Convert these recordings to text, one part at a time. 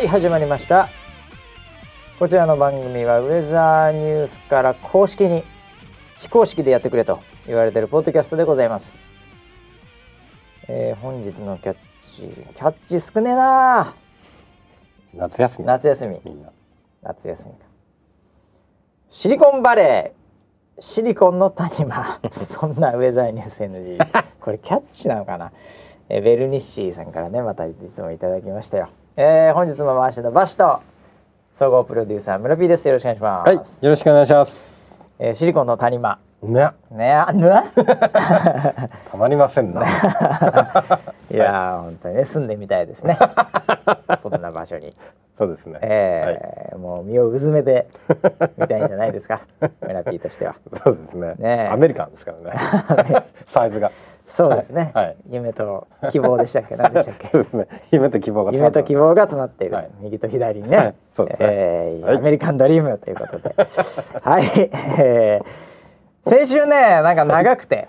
はい始まりました。こちらの番組はウェザーニュースから公式に非公式でやってくれと言われているポッドキャストでございます、えー、本日のキャッチキャッチ少ねえな夏休み。夏休み。みんな。夏休みか。シリコンバレーシリコンの谷間。そんなウェザーニュース NG これキャッチなのかな、えーベルニッシーさんからねまたいつもいただきましたよ、えー、本日も回しのバシと総合プロデューサー村 P です。よろしくお願いします、はいよろしくお願いします。えーシリコンの谷間。ね。ね。あぬわたまりませんな。いやー本当にね住んでみたいですね。そんな場所に。そうですね。えーもう身をうずめてみたいんじゃないですか。村 P としては。そうですね。ねえ。アメリカンですからね。サイズがそうですね、はい。はい。夢と希望でしたっけ？何でしたっけ？そうですね。夢と希望が夢と希望望が詰まっている、はい。右と左にね、はい。そうですね。はい。えーアメリカンドリームということで。はい、えー先週ねなんか長くて、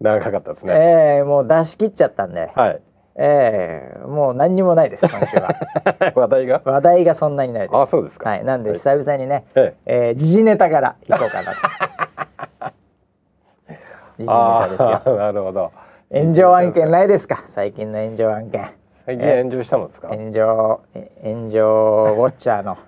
長かったですね。えーもう出し切っちゃったんで、はい。えーもう何にもないです今週は。話題が？話題がそんなにないです。あそうですか。はい。なんではい。久々にね、ええ。ー時事ネタからいこうかなと 時事ネタですよ。なるほど。炎上案件ないですか？最近の炎上案件。最近炎上したのですか？炎上え炎上ウォッチャーの。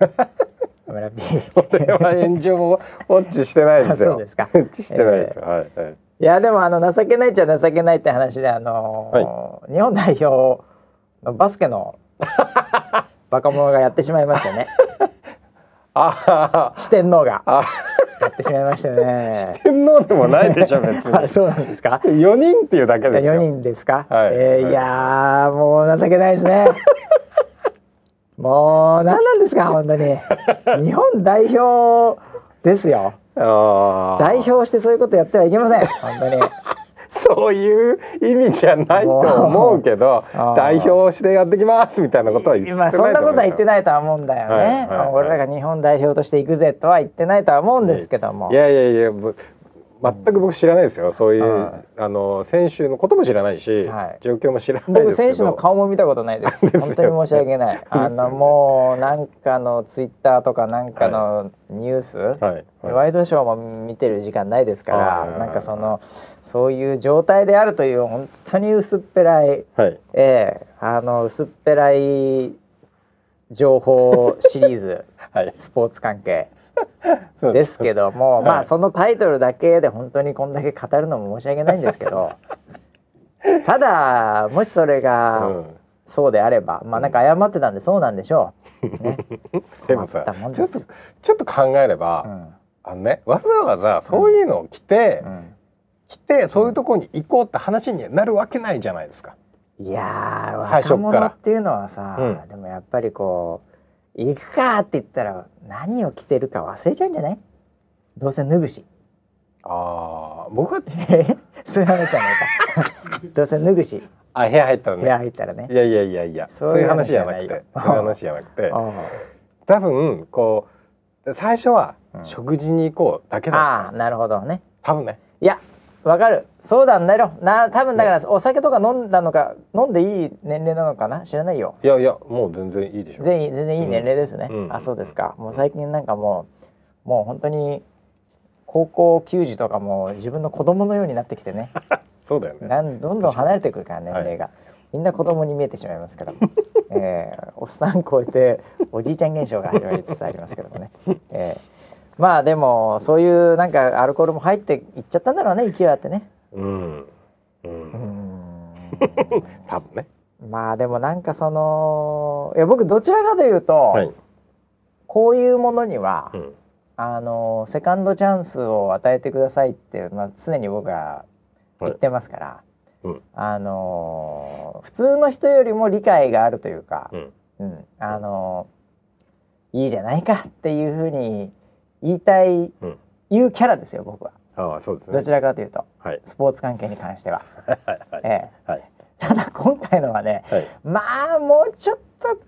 村 P 俺は炎上をウォッチしてないですよ。あそうですか。ウォッチしてないですよ、はいはい。いやでもあの情けないっちゃ情けないって話であのー日本代表のバスケの 若者がやってしまいましたね。あ四天王がってしまいましたね。天皇でもないでしょ別に。あそうなんですか？4人っていうだけですよ。4人ですか、はい。はいえーい。やーもう情けないですね。もう何なんですか本当に。日本代表ですよ。代表してそういうことやってはいけません本当にそういう意味じゃないと思うけど代表してやってきますみたいなことは言ってない今そんなことは言っていないとは思うんだよね、はいはいはい。俺らが日本代表として行くぜとは言ってないとは思うんですけども、いやいやいやぶ全く僕知らないですよ。そういう、はいあの選手のことも知らないし、はい。状況も知らないですけ選手の顔も見たことないです。本当に申し訳ない。あのもうなんかのツイッターとかなんかのニュース、はい、はい。ワイドショーも見てる時間ないですからなんかそのそういう状態であるという本当に薄っぺらいはい。ええあの薄っぺらい情報シリーズ はい。スポーツ関係ですけども、はい。まあそのタイトルだけで本当にこんだけ語るのも申し訳ないんですけど ただもしそれがうん。そうであれば、まあなんか謝ってたんでそうなんでしょう。ね、でもさちょっとちょっと考えれば、うん。あのねわざわざそういうのを着て、うん。着てそういうところに行こうって話になるわけないじゃないですか。いやー最初っから。若者っていうのはさ、うん。でもやっぱりこう行くかって言ったら何を着てるか忘れちゃうんじゃない？どうせ脱ぐし。ああ僕は そういう話じゃないか。どうせ脱ぐし。あ部屋入ったら部屋ね入ったらね。いやいやいやいやそういう話じゃなくて。そういう話じゃなくて。あ。多分こう最初はうん。食事に行こうだけだったんです。あーなるほどね。多分ね。いやわかる。そうなんだよ。な多分だからお酒とか飲んだのか飲んでいい年齢なのかな？知らないよ。いやいやもう全然いいでしょ。全員全然いい年齢ですね、うん。あそうですか。もう最近なんかもうもう本当に高校球児とかも自分の子供のようになってきてね。そうだよね。なんどんどん離れてくるから年齢が、みんな子供に見えてしまいますから、えーおっさん超えておじいちゃん現象が始まりつつありますけどもね、えーまあでもそういうなんかアルコールも入っていっちゃったんだろうね勢いあってね。うん。ううん。ん 多分ね。まあでもなんかそのいや僕どちらかというと、はい。こういうものには、うん。あのセカンドチャンスを与えてくださいって、まあ、常に僕は言ってますから、うん。あの普通の人よりも理解があるというか、うん。うん。あのいいじゃないかっていうふうに言いたい、うん。言うキャラですよ僕は。ああそうですね。どちらかというと。はい。スポーツ関係に関しては。はい。はい。ええ。はい。ただ今回のはねはい。まあもうちょっと考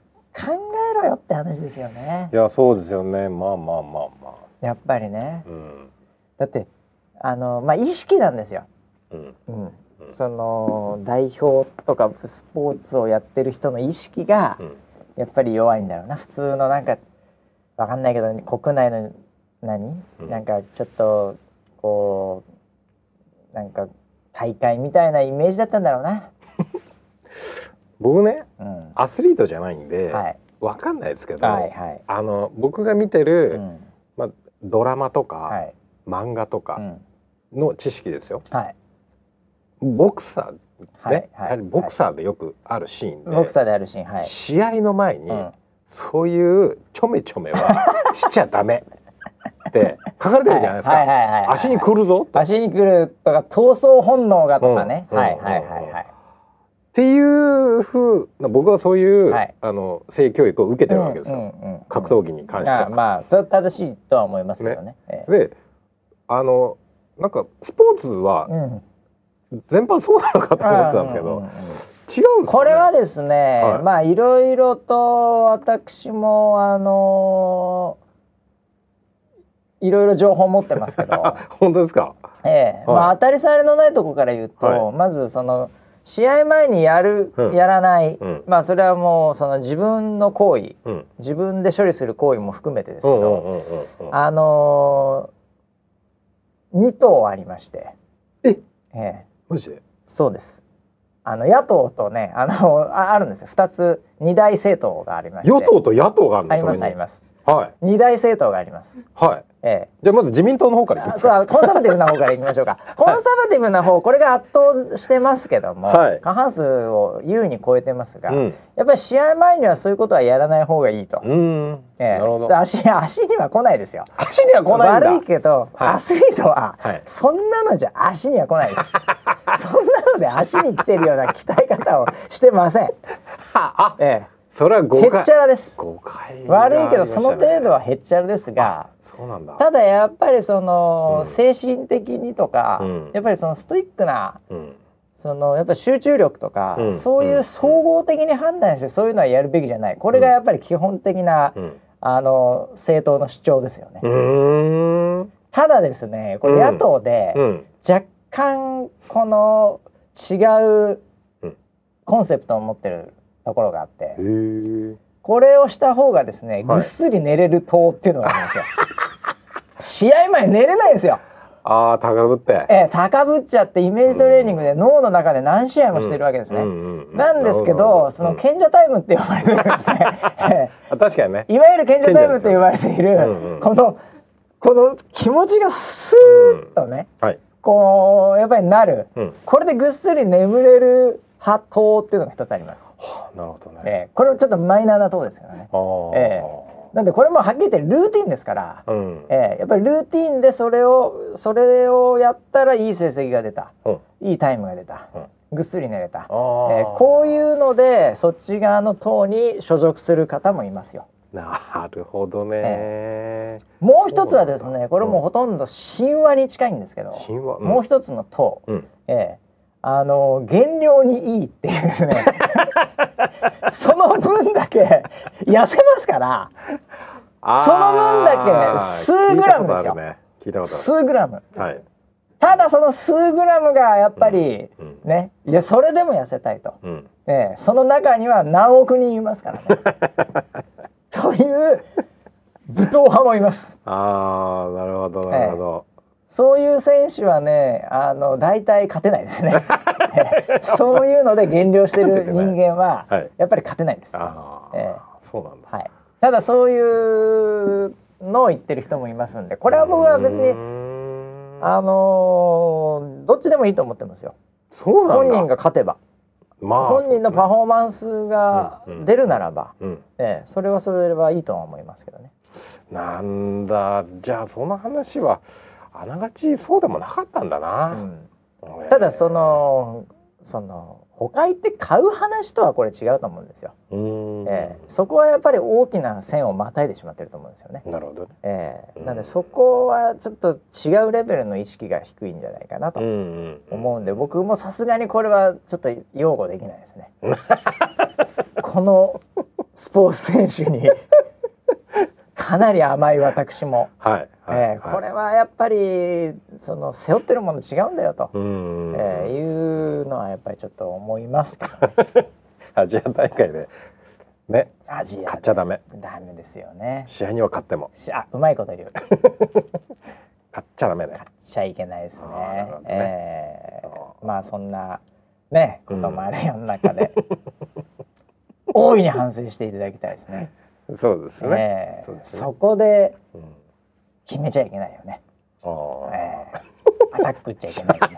えろよって話ですよね。いやそうですよね。まあまあまあまあ。やっぱりね。うん。だってあのまあ意識なんですよ、うん。うん。うん。その代表とかスポーツをやってる人の意識がうん。やっぱり弱いんだろうな。普通のなんかわかんないけど国内の何、うんなんかちょっとこうなんか大会みたいなイメージだったんだろうな。僕ねうん、アスリートじゃないんで、はいわかんないですけど、はいはい。あの僕が見てうる、ん、まあ、ドラマとか、はい。漫画とかうん、の知識ですよ。はい。ボクサーはいね、はいボクサーでよくあるシーンで、ボクサーであるシーン、はい。試合の前に、うんそういうちょめちょめは しちゃダメって書かれてるじゃないですか。足に来るぞ足に来るとか闘争本能がとかね。うんはいはいはいはい。ていうふうな僕はそういう、はいあの性教育を受けてるわけですよ、格闘技に関しては。あまあそれは正しいとは思いますけどね。ええであのなんかスポーツはうん全般そうなのかと思ってたんですけど、うんうんうん違うんですよね。これはですね、はいまあいろいろと私もあのいろいろ情報持ってますけど、本当ですか？ええはいまあ当たり障りのないところから言うと、はいまずその試合前にやる、うんやらない、うんまあそれはもうその自分の行為うん。自分で処理する行為も含めてですけど。あのー、2党ありまして、え？ええマジで？そうです。あの野党とね、あのああるんですよ。二つ二大政党がありまして。与党と野党があるんありですますあります。はい二大政党があります。はい。えじゃあまず自民党の方から。そうコンサバティブな方からいきましょうか。コンサバティブな方これが圧倒してますけども、はい過半数を優に超えてますが、うん。やっぱり試合前にはそういうことはやらない方がいいと。うーん。ええなるほど。足足には来ないですよ。足には来ない。悪いけど、はいアスリートは、はいそんなのじゃ足には来ないです。そんなので足に来てるような鍛え方をしてません。あ、えそれはえ、誤解へっち。ゃらです。悪いけどその程度はへっちゃらですが、そうなんだ。ただやっぱりその、うん精神的にとか、うんやっぱりそのストイックなうん。そのやっぱり集中力とか、うんそういう総合的に判断してそういうのはやるべきじゃない。これがやっぱり基本的な、うん。あの政党の主張ですよね。ただですね、これうん野党で、うん。若干この違ううんコンセプトを持ってるところがあって。これをした方がですね、はい。ぐっすり寝れる党っていうのがあるんですよ。試合前寝れないんですよ。ああ、高ぶって。ええ高ぶっちゃってイメージトレーニングで脳の中で何試合もしてるわけですね、なんですけどその賢者タイムって呼ばれてるんですね、ええ あ確かにね。いわゆる賢者タイムって呼ばれている、このこの気持ちがスーッとね、はい。こうやっぱりなる、うん。これでぐっすり眠れる派党っていうのが一つあります。はあなるほどね。ええこれはちょっとマイナーな党ですけどね。えなんでこれもはっきり言ってルーティンですから、うん。ええやっぱりルーティンでそれをそれをやったらいい成績が出た、うん。いいタイムが出た、うんぐっすり寝れた。ええこういうのでそっち側の党に所属する方もいますよ。なるほどね。もう一つはですねこれもうほとんど神話に近いんですけど、神話？もう一つの党、うん。ええ、あの減量にいいっていうね。その分だけ痩せますから。その分だけ数グラムですよ。数グラム。はい。ただその数グラムがやっぱり、うんうん。ねいやそれでも痩せたいと、うん。ええ、その中には何億人いますからね。という武闘派もいます。ああ、なるほど、なるほど。そういう選手はねあの大体勝てないですね。ええ。そういうので減量してる人間ははい。やっぱり勝てないです、ああ、ええ。そうなんだ。はい、ただそういうのを言ってる人もいますんでこれは僕は別にん。あのーどっちでもいいと思ってますよ。そうなんだ。本人が勝てば、まあ、本人のパフォーマンスがうんうん。出るならば、うん。ええ、それはそれはいいとは思いますけどね。なんだ。じゃあ、その話は。あながちそうでもなかったんだうな。んただそのその他行って買う話とはこれ違うと思うんですよ。ええ、そこはやっぱり大きな線をまたいでしまってると思うんですよね、なるほどね。ええ、うんなんでそこはちょっと違うレベルの意識が低いんじゃないかなと。思うんで僕もさすがにこれはちょっと擁護できないですね このスポーツ選手にかなり甘い私も、はい。はい。えーこれはやっぱりその背負ってるもの違うんだよと、うん。えーいうのはやっぱりちょっと思いますけどね。アジア大会で。ね。アジアで。買っちゃダメ。ダメですよね。試合には勝っても。しあうまいこと言う。買っちゃダメね買っちゃいけないですね。ね。えーあまあそんなねこともある世の中で、大いに反省していただきたいですねそうですね、えーそこでうん決めちゃいけないよね、あーえーアタック打っちゃいけないよね。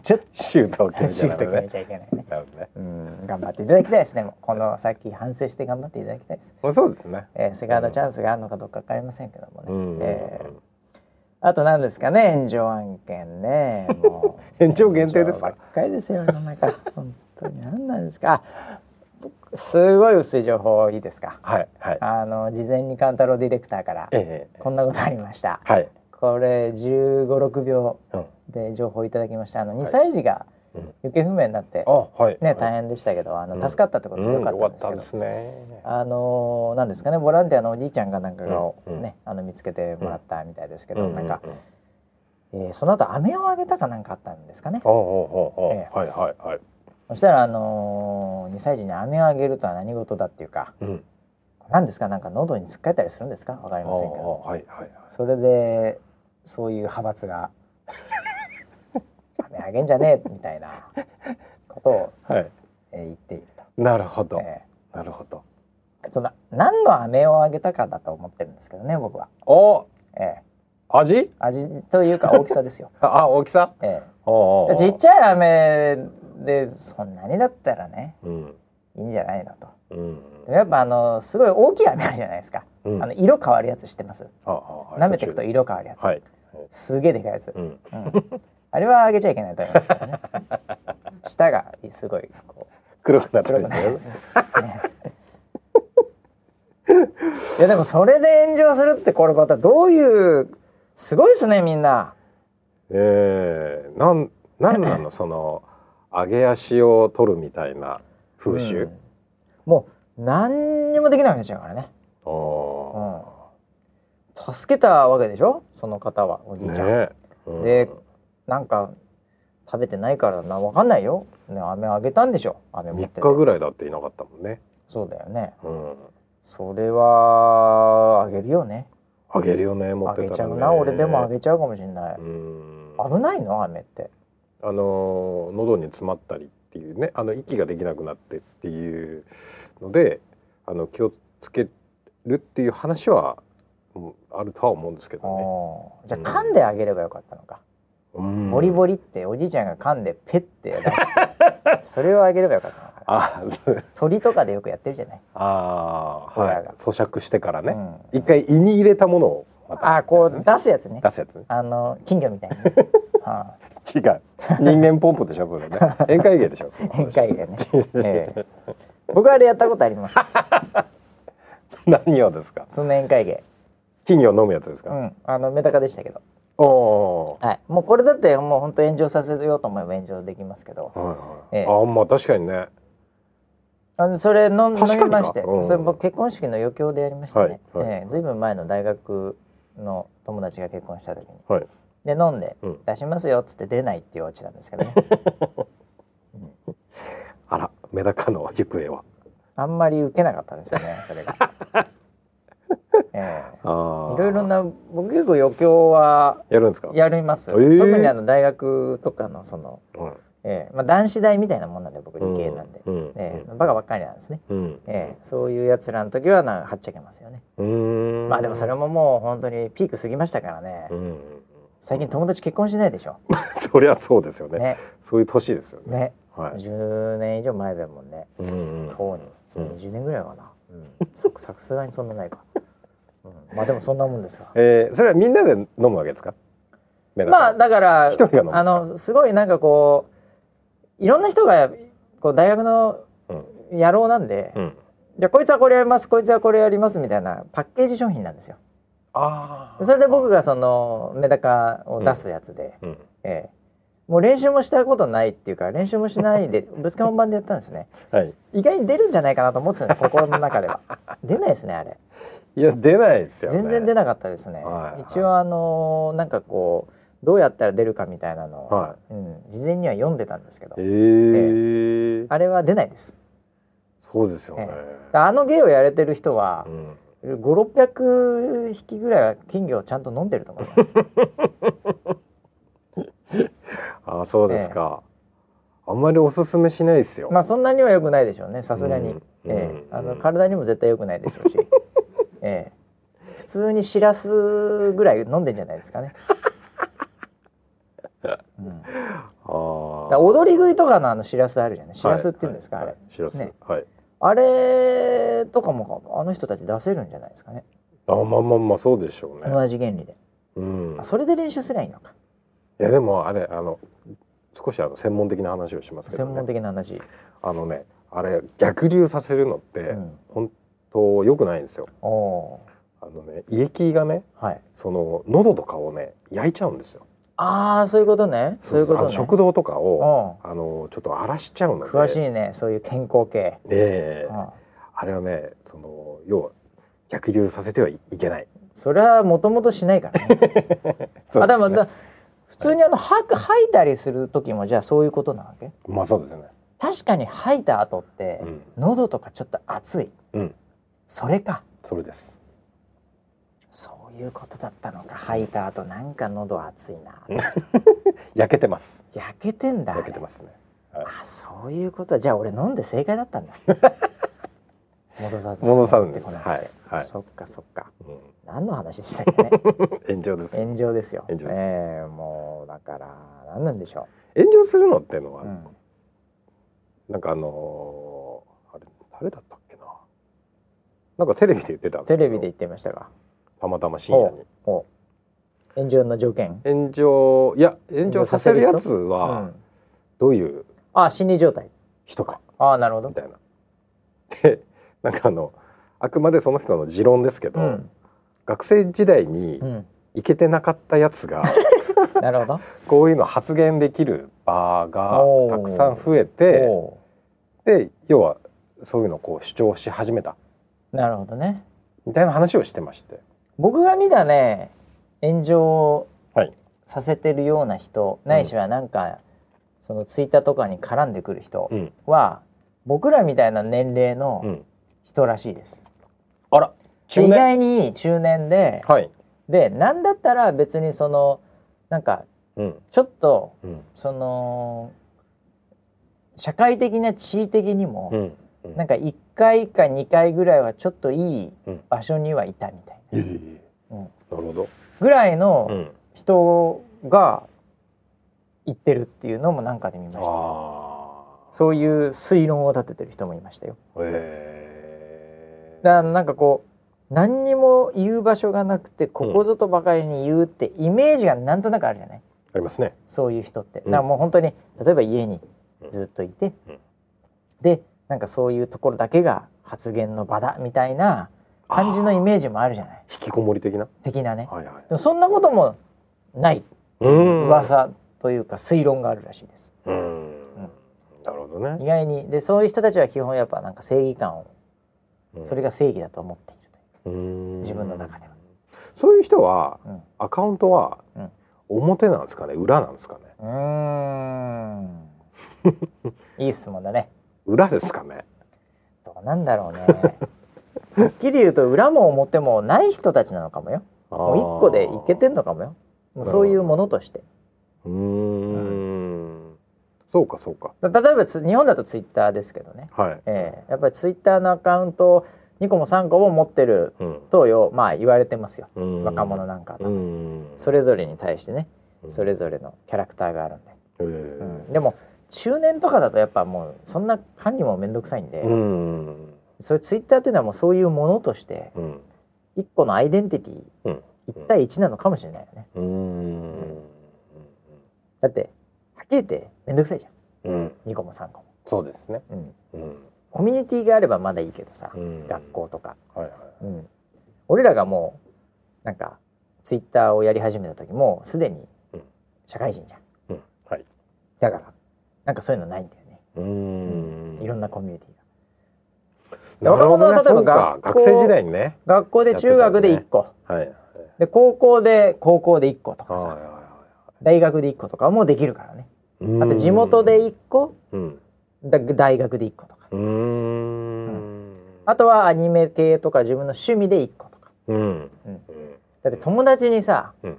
ちょっとシュートを決めちシゃいけないね。なるほどね。うん。頑張っていただきたいですね。この先反省して頑張っていただきたいです、まあそうですね。えー、セカンドチャンスがあるのかどうか分かりませんけどもね、うん。えーあと何ですかね。炎上案件ね。もう。炎上限定ですか？ばっかりですよ世の中。本当に。何なんですか？すごい薄い情報いいですか？はいはい。あの事前に勘太郎ディレクターからええこんなことありました。はい。これ1 5 6秒うん。で情報いただきました。あの2歳児がうん。行方不明になって、あはい。ね大変でしたけどあのうん。助かったってことでよかったんですけど、ですね。あのーなんですかねボランティアのおじいちゃんがなんかが、うんうん。ねあの見つけてもらったみたいですけど、うんなんか、えーその後飴をあげたかなんかあったんですかね。はいはいはいそしたらあのー、2歳児に飴をあげるとは何事だっていうかうん。何ですか？なんか喉につっかえたりするんですか？わかりませんけど。はいはいはい。それでそういう派閥が 飴あげんじゃねえみたいなことを、はい。えー言っているなるほど。と。え。なるほど。ーその何の飴をあげたかだと思ってるんですけどね僕は、おえ味？ー味というか大きさですよ。ああ大きさ？えおうおうおちっちゃい飴でそんなにだったらねうんいいんじゃないのと。うんやっぱあのすごい大きい飴あるじゃないですか。うんあの色変わるやつ知ってます？ああ舐めていくと色変わるやつ。はいすげえでかいやつ。うんうん、あれはあげちゃいけないと思いますけどね。舌がすごいこ黒くなってるんですいやでもそれで炎上するってこれまたどういうすごいですねみんな。えー、なんなんなの？その上げ足を取るみたいな風習、うんもう何にもできなくなっちゃうからね。お助けたわけでしょ？その方はおじいちゃん。ーねうんでなんか食べてないからなわかんないよ。ね飴あげたんでしょ？飴持っ3てて。日ぐらいだっていなかったもんね、そうだよね。うん、それはあげるよね。あげるよね持あってたらねげちゃうな、俺でもあげちゃうかもしれない。うん危ないの？飴って。あの喉に詰まったりっていうねあの息ができなくなってっていうのであの気をつけるっていう話はうんあるとは思うんですけどね。じゃあ噛んであげればよかったのか。うんボリボリっておじいちゃんが噛んでペッて出してそれをあげればよかったのか。鳥とかでよくやってるじゃない。あー、はい咀嚼してからね、うん一回胃に入れたものをまたあーこう出すやつね。出すやつねあの金魚みたいに。あ 違う。人間ポンプでしょそれね。宴会芸でしょー宴会芸ね。ええ。僕あれやったことあります。何をですか？その宴会芸。金魚を飲むやつですか、うん。あのメダカでしたけど。おおはい。もうこれだってもう本当炎上させようと思えば炎上できますけど。ー、はいはい。ええ。あまあ確かにね。あのそれ飲ん飲みまして、うん。それ僕結婚式の余興でやりましたね。はいはいええ。ずいぶん前の大学の友達が結婚した時に、はいで飲んで、うん。出しますよっつって出ないっていうオチなんですけどね。あらメダカの行方は？あんまり受けなかったんですよね、それが。えー。いろいろな僕結構余興はやるんですか？やりますよ、ええ特にあの大学とかのその、うんええ。まあ、男子大みたいなもんなんで僕理系なんで、うんええ。バカばっかりなんですね、うん。ええ。そういうやつらの時はなんかはっちゃけますよね。まあでもそれももう本当にピーク過ぎましたからね、うん最近友達結婚しないでしょ？そりゃそうですよね。ね。そういう年ですよね。ね。はい。10年以上前だもんね。うんうん。とうに、うん。20年ぐらいかな、うん、そ さすがにそんなないか、うん、まあでもそんなもんですわ。えー、それはみんなで飲むわけですか？まあだからあのすごいなんかこういろんな人がこう大学のうん。野郎なんで、うん。じゃあこいつはこれやりますこいつはこれやりますみたいなパッケージ商品なんですよあそれで僕がそのメダカを出すやつで、うん。ええ。もう練習もしたことないっていうか練習もしないでぶつか本番でやったんですね。はい。意外に出るんじゃないかなと思ってたんですよ心の中では。出ないですねあれ。いや出ないですよね。全然出なかったですね、はい一応あのーなんかこうどうやったら出るかみたいなのを、はうん、事前には読んでたんですけど。えー、あれは出ないです。そそうですよね。あの芸をやれてる人はうん、5600匹ぐらいは金魚をちゃんと飲んでると思います。ああそうですか。あんまりおすすめしないですよ。まあそんなには良くないでしょうねさすがに、うんえあの体にも絶対良くないでしょうし、ええ。普通にしらすぐらい飲んでんじゃないですかね、うん、あら踊り食いとかのあのしらすあるじゃない？しらすっていうんですか、あれ、しらす、ね。はい。あれとかもあの人たち出せるんじゃないですかねあまあまあまあそうでしょうね。同じ原理で、うんあ。それで練習すりゃいいのかいやでもあれあの少しあの専門的な話をしますけど、ね、専門的な話、あのねあれ逆流させるのって、うん、本当良くないんですよ。おおあのね胃液がねーはいその喉とかをね焼いちゃうんですよ。ああそういうことね。そういうことね。食道とかをうあのちょっと荒らしちゃうので。ん詳しいね。そういう健康系、ええ。うん。あれはねその要は逆流させてはいけない。それはもともとしないからね。そうあでもだ普通にあの吐く吐いたりする時もじゃあそういうことなわけ？まあそうですね。確かに吐いた後って、うん。喉とかちょっと熱い。うん。それか。それです。いうことだったのか。吐いた後なんか喉熱いな。焼けてます。焼けてんだ焼けてますね。はい。あそういうことだ。じゃあ俺飲んで正解だったんだ。戻さず。戻さずにこなはいはい。そっかそっか。うん。何の話でしたっけね？炎上です。炎上ですよ。炎ええもうだから何なんでしょ炎上するのってのは、う、うん。なんかあのーあれ誰だったっけな？なんかテレビで言ってたんです。テレビで言ってましたがたまたま深夜に。炎上の条件、炎上いや炎上させるやつうはん、どういう？あ心理状態。人か。ああなるほど。みたいな。でなんかあのあくまでその人の持論ですけど、うん、学生時代にうん、行けてなかったやつが なるほど。こういうの発言できる場がたくさん増えておで要はそういうのをこう主張し始めた。うなるほどね。みたいな話をしてまして。僕が見たね炎上はい。させてるような人、ないしはなんかそのツイッターとかに絡んでくる人うん。は、僕らみたいな年齢うのん、人らしいです。あら中意年外に中年で、はい、でなんだったら別にそのなんかうん。ちょっとうん。その社会的な地位的にも、うん。うん。なんか1回か2回ぐらいはちょっといいうん。場所にはいたみたいな、いえうん。なるほど、ぐらいのうん、人が言ってるっていうのもなんかで見ました。あそういう推論を立ててる人もいましたよ。あえだからなんかこう何にも言う場所がなくてここぞとばかりに言うってイメージがなんとなくあるじゃない？ありますね。そういう人って、うん。だからもう本当に例えば家にずっといて、うん。でなんかそういうところだけが発言の場だみたいな感じのイメージもあるじゃない？引きこもり的な？的なね。はいはい。でもそんなこともない。うん。噂というか推論があるらしいです。うん。なるほどね。意外に。でそういう人たちは基本やっぱなんか正義感をうん。それが正義だと思っているとい自分の中では。そういう人はうん。アカウントはうん。表なんですかね？裏なんですかね？うーん。いい質問だね。裏ですかね？どうなんだろうね。は っきり言うと裏も表もない人たちなのかもよ。もう一個でいけてんのかもよ。もうそういうものとして。うーん。そうかそうか。だ例えばつ日本だとツイッターですけどね、はい。ええやっぱりツイッターのアカウントを2個も3個も持ってるうん。とよまあ言われてますよ。うん。若者なんかはうん。それぞれに対してね。うん。それぞれのキャラクターがあるんで、えうん。でも中年とかだとやっぱもうそんな管理も面倒くさいんで、えうんそれツイッターっていうのはもうそういうものとしてうん。一個のアイデンティティうん。一対一なのかもしれないよね。うん。だってはっきり言って面倒くさいじゃん。うん。2個も3個も、そうですねうん、うん。コミュニティがあればまだいいけどさ、うん。学校とか、はいはいうん、俺らがもうなん。かツイッターをやり始めた時もうすでにうん。社会人じゃん。うん。はいだからなん。かそういうのないん。だよね、うーん。いろん。なコミュニティ若者は例えば学校学生時代にね。学校で中学で1個、はいはい。で高校で高校で1個とかさ、はいはいは大学で1個とかもできるからね。いあと地元で1個。うん。だ大学で1個とか。うーん。あとはアニメ系とか自分の趣味で1個とか。うん。うん。だって友達にさ、うん。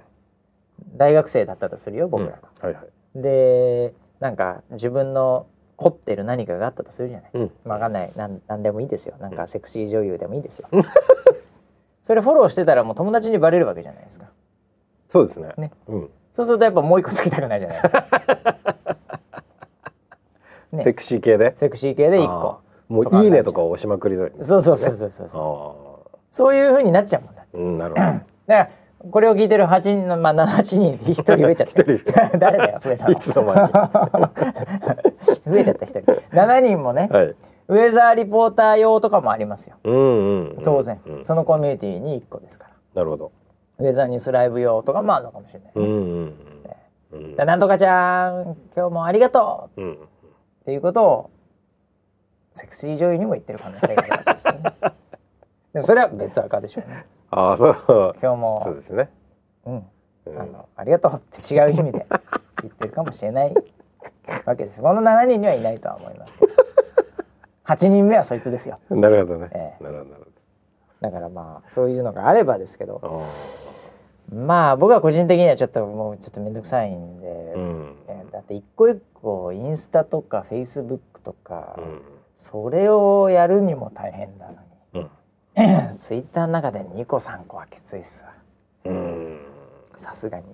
大学生だったとするよ僕ら。が、はいはい。でなんか自分の凝ってる何かがあったとするじゃない、うん。わかんない。なんなんでもいいですよ。なんかセクシー女優でもいいですよ。それフォローしてたらもう友達にバレるわけじゃないですか。そうですね。ね。うん。そうするとやっぱもう一個つけたくないじゃないですか。ね。セクシー系で？セクシー系で1あ個ー。もういいねとかを押しまくりだよねそうそうそうそうそうそう。あそういう風になっちゃうもんだあうんなるほど。だからこれを聞いてる8人のまあ7人で1人増えちゃった 誰だよ増えたの。いつの間に。増えちゃった1人。7人もね、はい。ウェザーリポーター用とかもありますよ。うんうんうん。当然、うん。そのコミュニティに1個ですから。なるほど。ウェザーニュースライブ用とかもあるのかもしれない、うんうんうんでなんとかちゃん今日もありがとう。うん。っていうことをセクシー女優にも言ってる可能性があるわけですよね。でもそれは別赤でしょうねああそう。今日も。そうですね。うん。うん。あのありがとうって違う意味で言ってるかもしれないわけです。この7人にはいないとは思いますけど。8人目はそいつですよ。なるほどね。ええ。なるほどなるだからまあそういうのがあればですけど。まあ僕は個人的にはちょっともうちょっと面倒くさいんで、うん。えだって一個一個インスタとかフェイスブックとか、うん。それをやるにも大変な。のうんに ツイッターの中で2個3個はきついっすわ。うん。さすがに。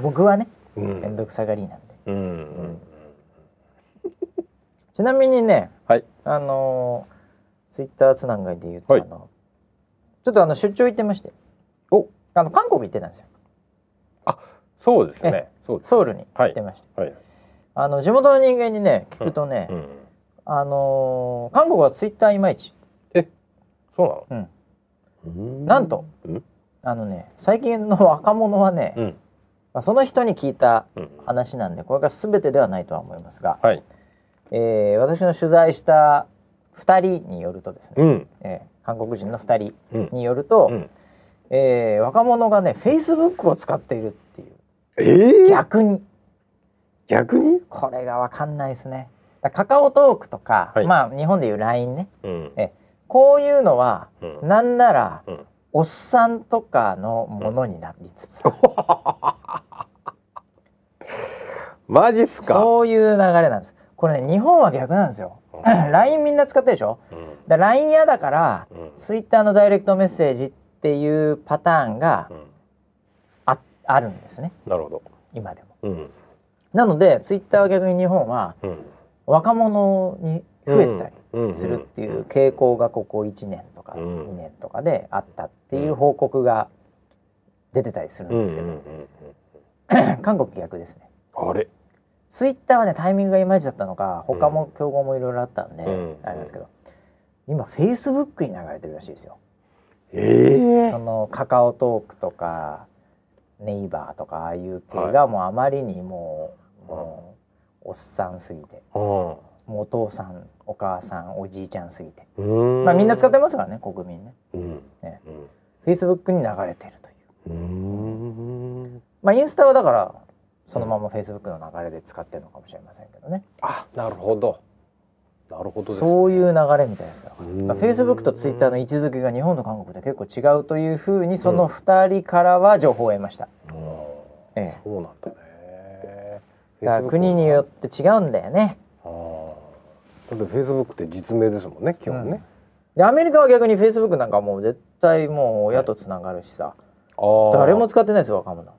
僕はねうん。面倒くさがりなんで。うん。うん。ちなみにねはい。あのツイッターつながりで言うと、はい。あのちょっとあの出張行ってまして。お。あの韓国行ってたんですよ。そうですね。ソウルに行ってました、はい。あの地元の人間にね聞くとね、うん。あの韓国はツイッターいまいち、そうなうん、のうん。なんとうん？あのね最近の若者はね、うん。まあ、その人に聞いたうん。話なんでこれが全てではないとは思いますが、はい。えー私の取材した2人によるとですね、うん。えー韓国人の2人うん。によると、うん。えー若者がねフェイスブックを使っているっていう。ええ逆に。逆に？これが分かんないですね。だカカオトークとか、はい。まあ日本でいう LINE ね。うん。えこういうのは、うん。なんなら、うん。おっさんとかのものになりつつ マジっすか？そういう流れなんです。これね日本は逆なんですよ。う LINE みんな使ってるでしょ？うん。だ LINE 嫌だからうん。ツイッターのダイレクトメッセージっていうパターンがうん。ああるんですね。なるほど。今でも。うん。なのでツイッターは逆に日本はうん。若者に増えてたりするっていう傾向がここ1年とかうん。2年とかであったっていう報告が出てたりするうんんですけど、うんうん 韓国逆ですね。うんあれ？ツイッターはねタイミングがいまいちだったのか他も競合もいろいろあったんで、うんあれなんですけど今フェイスブックに流れてるらしいですよ、ええそのカカオトークとかネイバーとかああいう系がもうあまりにもう,、もうおっさんすぎてもうお父さんお母さんおじいちゃんすぎて、うん。まあみんな使ってますからね国民ね。うん。ね。うん。フェイスブックに流れてるという。うん。まあインスタはだからそのままフェイスブックの流れで使ってるのかもしれませんけどね、あなるほど。なるほどですそういう流れみたいですよ。フうん。ェイスブックとツイッターの位置づけが日本と韓国で結構違うというふうにその2人からは情報を得ました、うんええ。そうなんだね。だから国によって違うんだよねだってフェイスブックって実名ですもんね基本ね、でアメリカは逆にフェイスブックなんかもう絶対もう親とつながるしさ、あー。誰も使ってないですよ若者。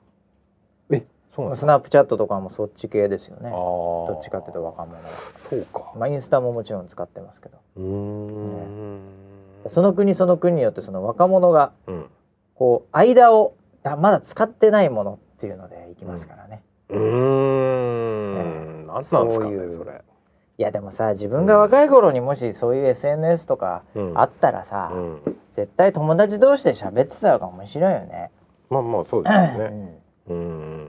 えそうなんスナップチャットとかもそっち系ですよね。どどっちかっていうと若者。はそうか。まあインスタももちろん使ってますけど。うーん。その国その国によってその若者がうん。こう間をだまだ使ってないものっていうのでいきますからね、うーん。何なんですかねそれいやでもさ自分が若い頃にもしそういう SNS とかうん。あったらさ、うん。絶対友達同士で喋ってた方が面白いよね。まあまあそうですね。んうん。うん。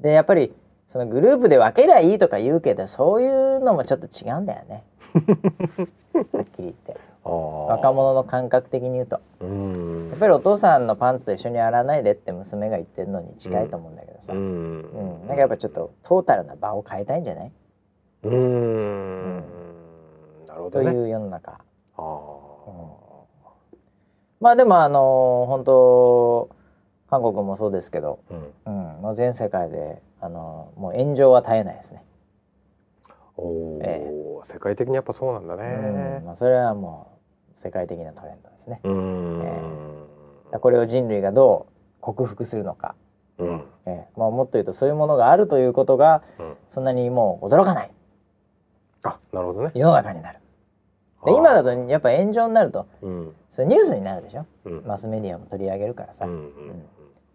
でやっぱりそのグループで分けりゃいいとか言うけどそういうのもちょっと違うんだよね。はっきり言って。若者の感覚的に言うと。うん。やっぱりお父さんのパンツと一緒に洗わないでって娘が言ってるのに近いと思うんだけどさ、ううんん。なんかやっぱちょっとトータルな場を変えたいんじゃない？うん。なるほどね。という世の中。あまあでもあの本当韓国もそうですけど、うん。うん、もう全世界であのもう炎上は絶えないですね。おお、え世界的にやっぱそうなんだうん。ねまあ、それはもう世界的なトレンドですね。うん。え。だからこれを人類がどう克服するのか、うん。ええ。まあ、もっと言うとそういうものがあるということがうん。そんなにもう驚かないあなるほどね。世の中になる。で今だとやっぱ炎上になるとうん。それニュースになるでしょ？うん。マスメディアも取り上げるからさ、うんうん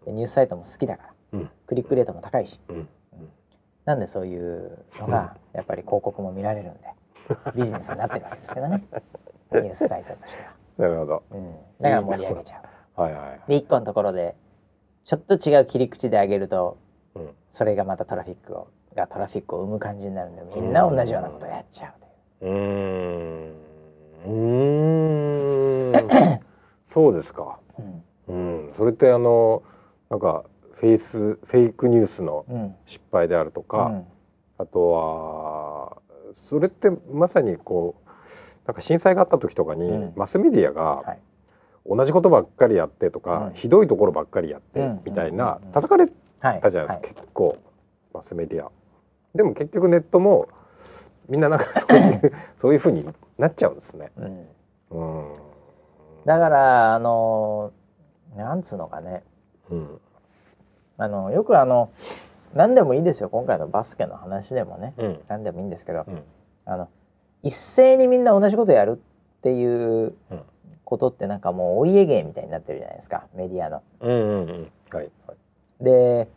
でニュースサイトも好きだから。うん。クリックレートも高いし。うん。なんでそういうのがやっぱり広告も見られるんでビジネスになってるわけですけどね。ニュースサイトとしては、なるほど。うん、だから盛り上げちゃう。はいはい。で一個のところでちょっと違う切り口で上げるとうん。それがまたトラフィックをがトラフィックを生む感じになるんでみんな同じようなことをやっちゃうという。うーん。うーん。そうですか。うん。うん。それってあのなんかフェイスフェイクニュースのうん。失敗であるとか、うん。あとはそれってまさにこうなんか震災があった時とかに、うん。マスメディアがはい。同じことばっかりやってとか、うん。ひどいところばっかりやって、うん。みたいな、うん。叩かれはいたじゃないですか、は結構マスメディア。でも結局ネットもみんななんかそういう そういう風になっちゃうんですね。うん。うん。だからあのなんつうのかね。うん。あのよくあの何でもいいですよ。今回のバスケの話でもね。うん。何でもいいんですけど、うん。あの一斉にみんな同じことやるっていううん。ことってなんかもうお家芸みたいになってるじゃないですか。メディアの。うんうんうん。はい。で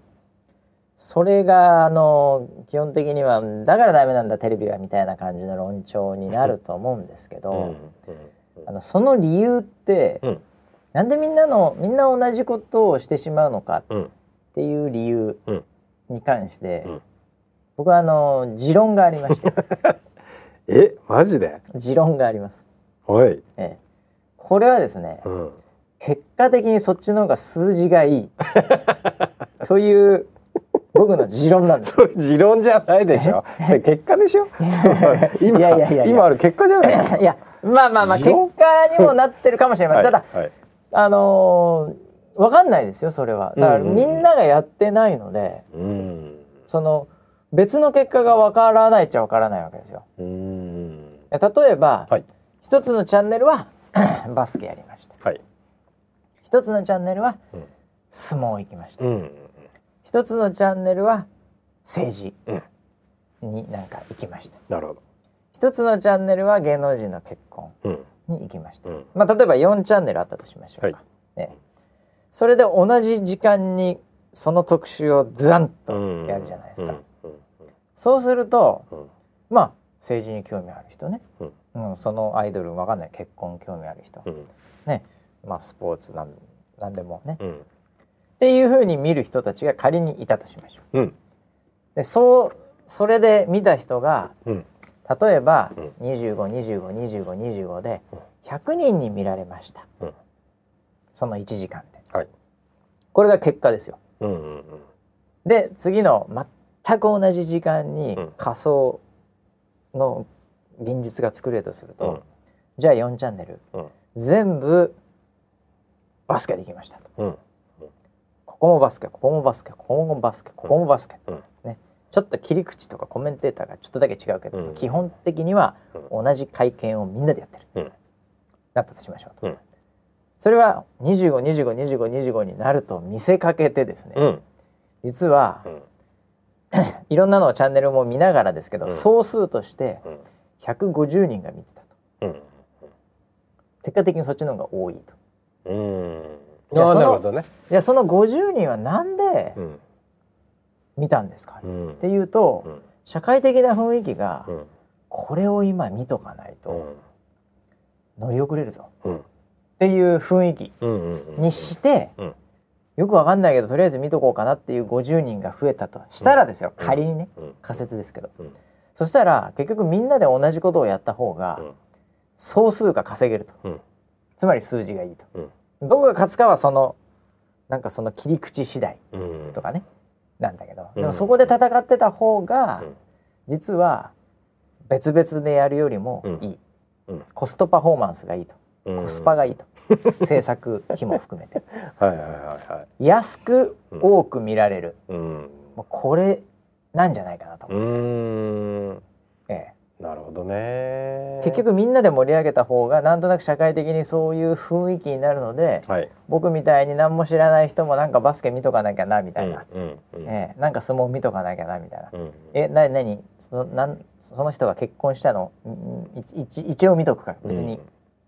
それがあの基本的にはだからダメなんだテレビはみたいな感じの論調になると思うんですけど、うんうんあのその理由って、うん。なんでみんなのみんな同じことをしてしまうのかっうん。ていう理由うん。に関して、うん。僕はあの持論がありまして。えマジで？持論があります。はい、ええ、これはですね、うん、結果的にそっちの方が数字がいい。という僕の持論なんです。それ持論じゃないでしょ。それ結果でしょ。今 いやいやいや。今ある結果じゃないいやまあまあまあ結果にもなってるかもしれない、ただはい。はいあのー、わかんないですよそれは。だからみんながやってないので、うん。その別の結果がわからないっちゃわからないわけですよ。うん。例えば、はい。一つのチャンネルは バスケやりました。はい。一つのチャンネルはうん。相撲行きました、うん一つのチャンネルは政治うん。になんか行きました。なるほど。一つのチャンネルは芸能人の結婚うん。に行きました、うん。まあ例えば4チャンネルあったとしましょうか、はい。ね、それで同じ時間にその特集をズワンとうん。やるじゃないですか、うん。そうするとうん。まあ政治に興味ある人ね、うん。うん。そのアイドルわかんない。結婚興味ある人、うん。ね。まあスポーツなんなんでもね、っうんていうふうに見る人たちが仮にいたとしましょう。うん。でそうそれで見た人がうん。例えばうん。25252525で100人に見られました、うん。その1時間で。はい。これが結果ですよ。うんうんうん。で次の全く同じ時間にうん。仮想の現実が作れるとすると、うん。じゃあ4チャンネルうん。全部バスケできましたと。うんここもバスケここもバスケここもバスケここもバスケ、うん。ね、ちょっと切り口とかコメンテーターがちょっとだけ違うけど、うん。基本的にはう同じ会見をみんなでやってる、うん。なったとしましょうと、うん。それは25252525になると見せかけてですね、うん。実はうん。いろんなのをチャンネルも見ながらですけど、うん。総数としてうん。150人が見てたと。うん。結果的にそっちの方が多いと。うんなるほどね。じゃあその50人はなんでうん。見たんですか、っうん。ていうと、うん。社会的な雰囲気が、うん。これを今見とかないとうん。乗り遅れるぞ。うん。っていう雰囲気にして、うん。よくわかんないけどとりあえず見とこうかなっていう50人が増えたとしたらですよ、うん。仮にねうん。仮説ですけど、うん。そしたら結局みんなで同じことをやった方がうん。総数が稼げると、うん。つまり数字がいいと、うんどこが勝つかはそのなんかその切り口次第うん。とかね。なんだけど、うん。でもそこで戦ってた方が、うん。実は別々でやるよりもいい、うん。コストパフォーマンスがいいと、うん。コスパがいいと。制作費も含めて。はいはいはいはい。安く多く見られる、うん。もうこれなんじゃないかなとう思うんですよ、ーん。えなるほどね。え、結局みんなで盛り上げた方がなんとなく社会的にそういう雰囲気になるのではい。僕みたいに何も知らない人もなんかバスケ見とかなきゃなみたいな、うんうんええ、なんか相撲見とかなきゃなみたいな、うんえなになにそなんその人が結婚したの？一一応見とくから。別に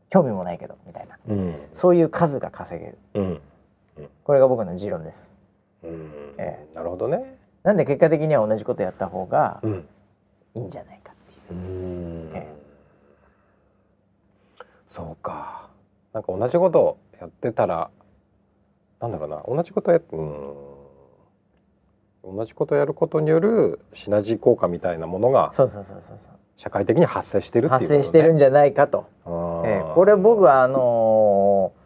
興味もないけどみたいな。うん。そういう数が稼げる。うん。これが僕の持論です。うん。え。なるほどね。なんで結果的には同じことやった方がうん。いいんじゃない？そうか。なんか同じことやってたらなんだろうな。同じことやっうん。同じことやることによるシナジー効果みたいなものがそうそうそうそうそう。社会的に発生してるっていう発生してるんじじゃないかと、ゃええ。これ僕はあのー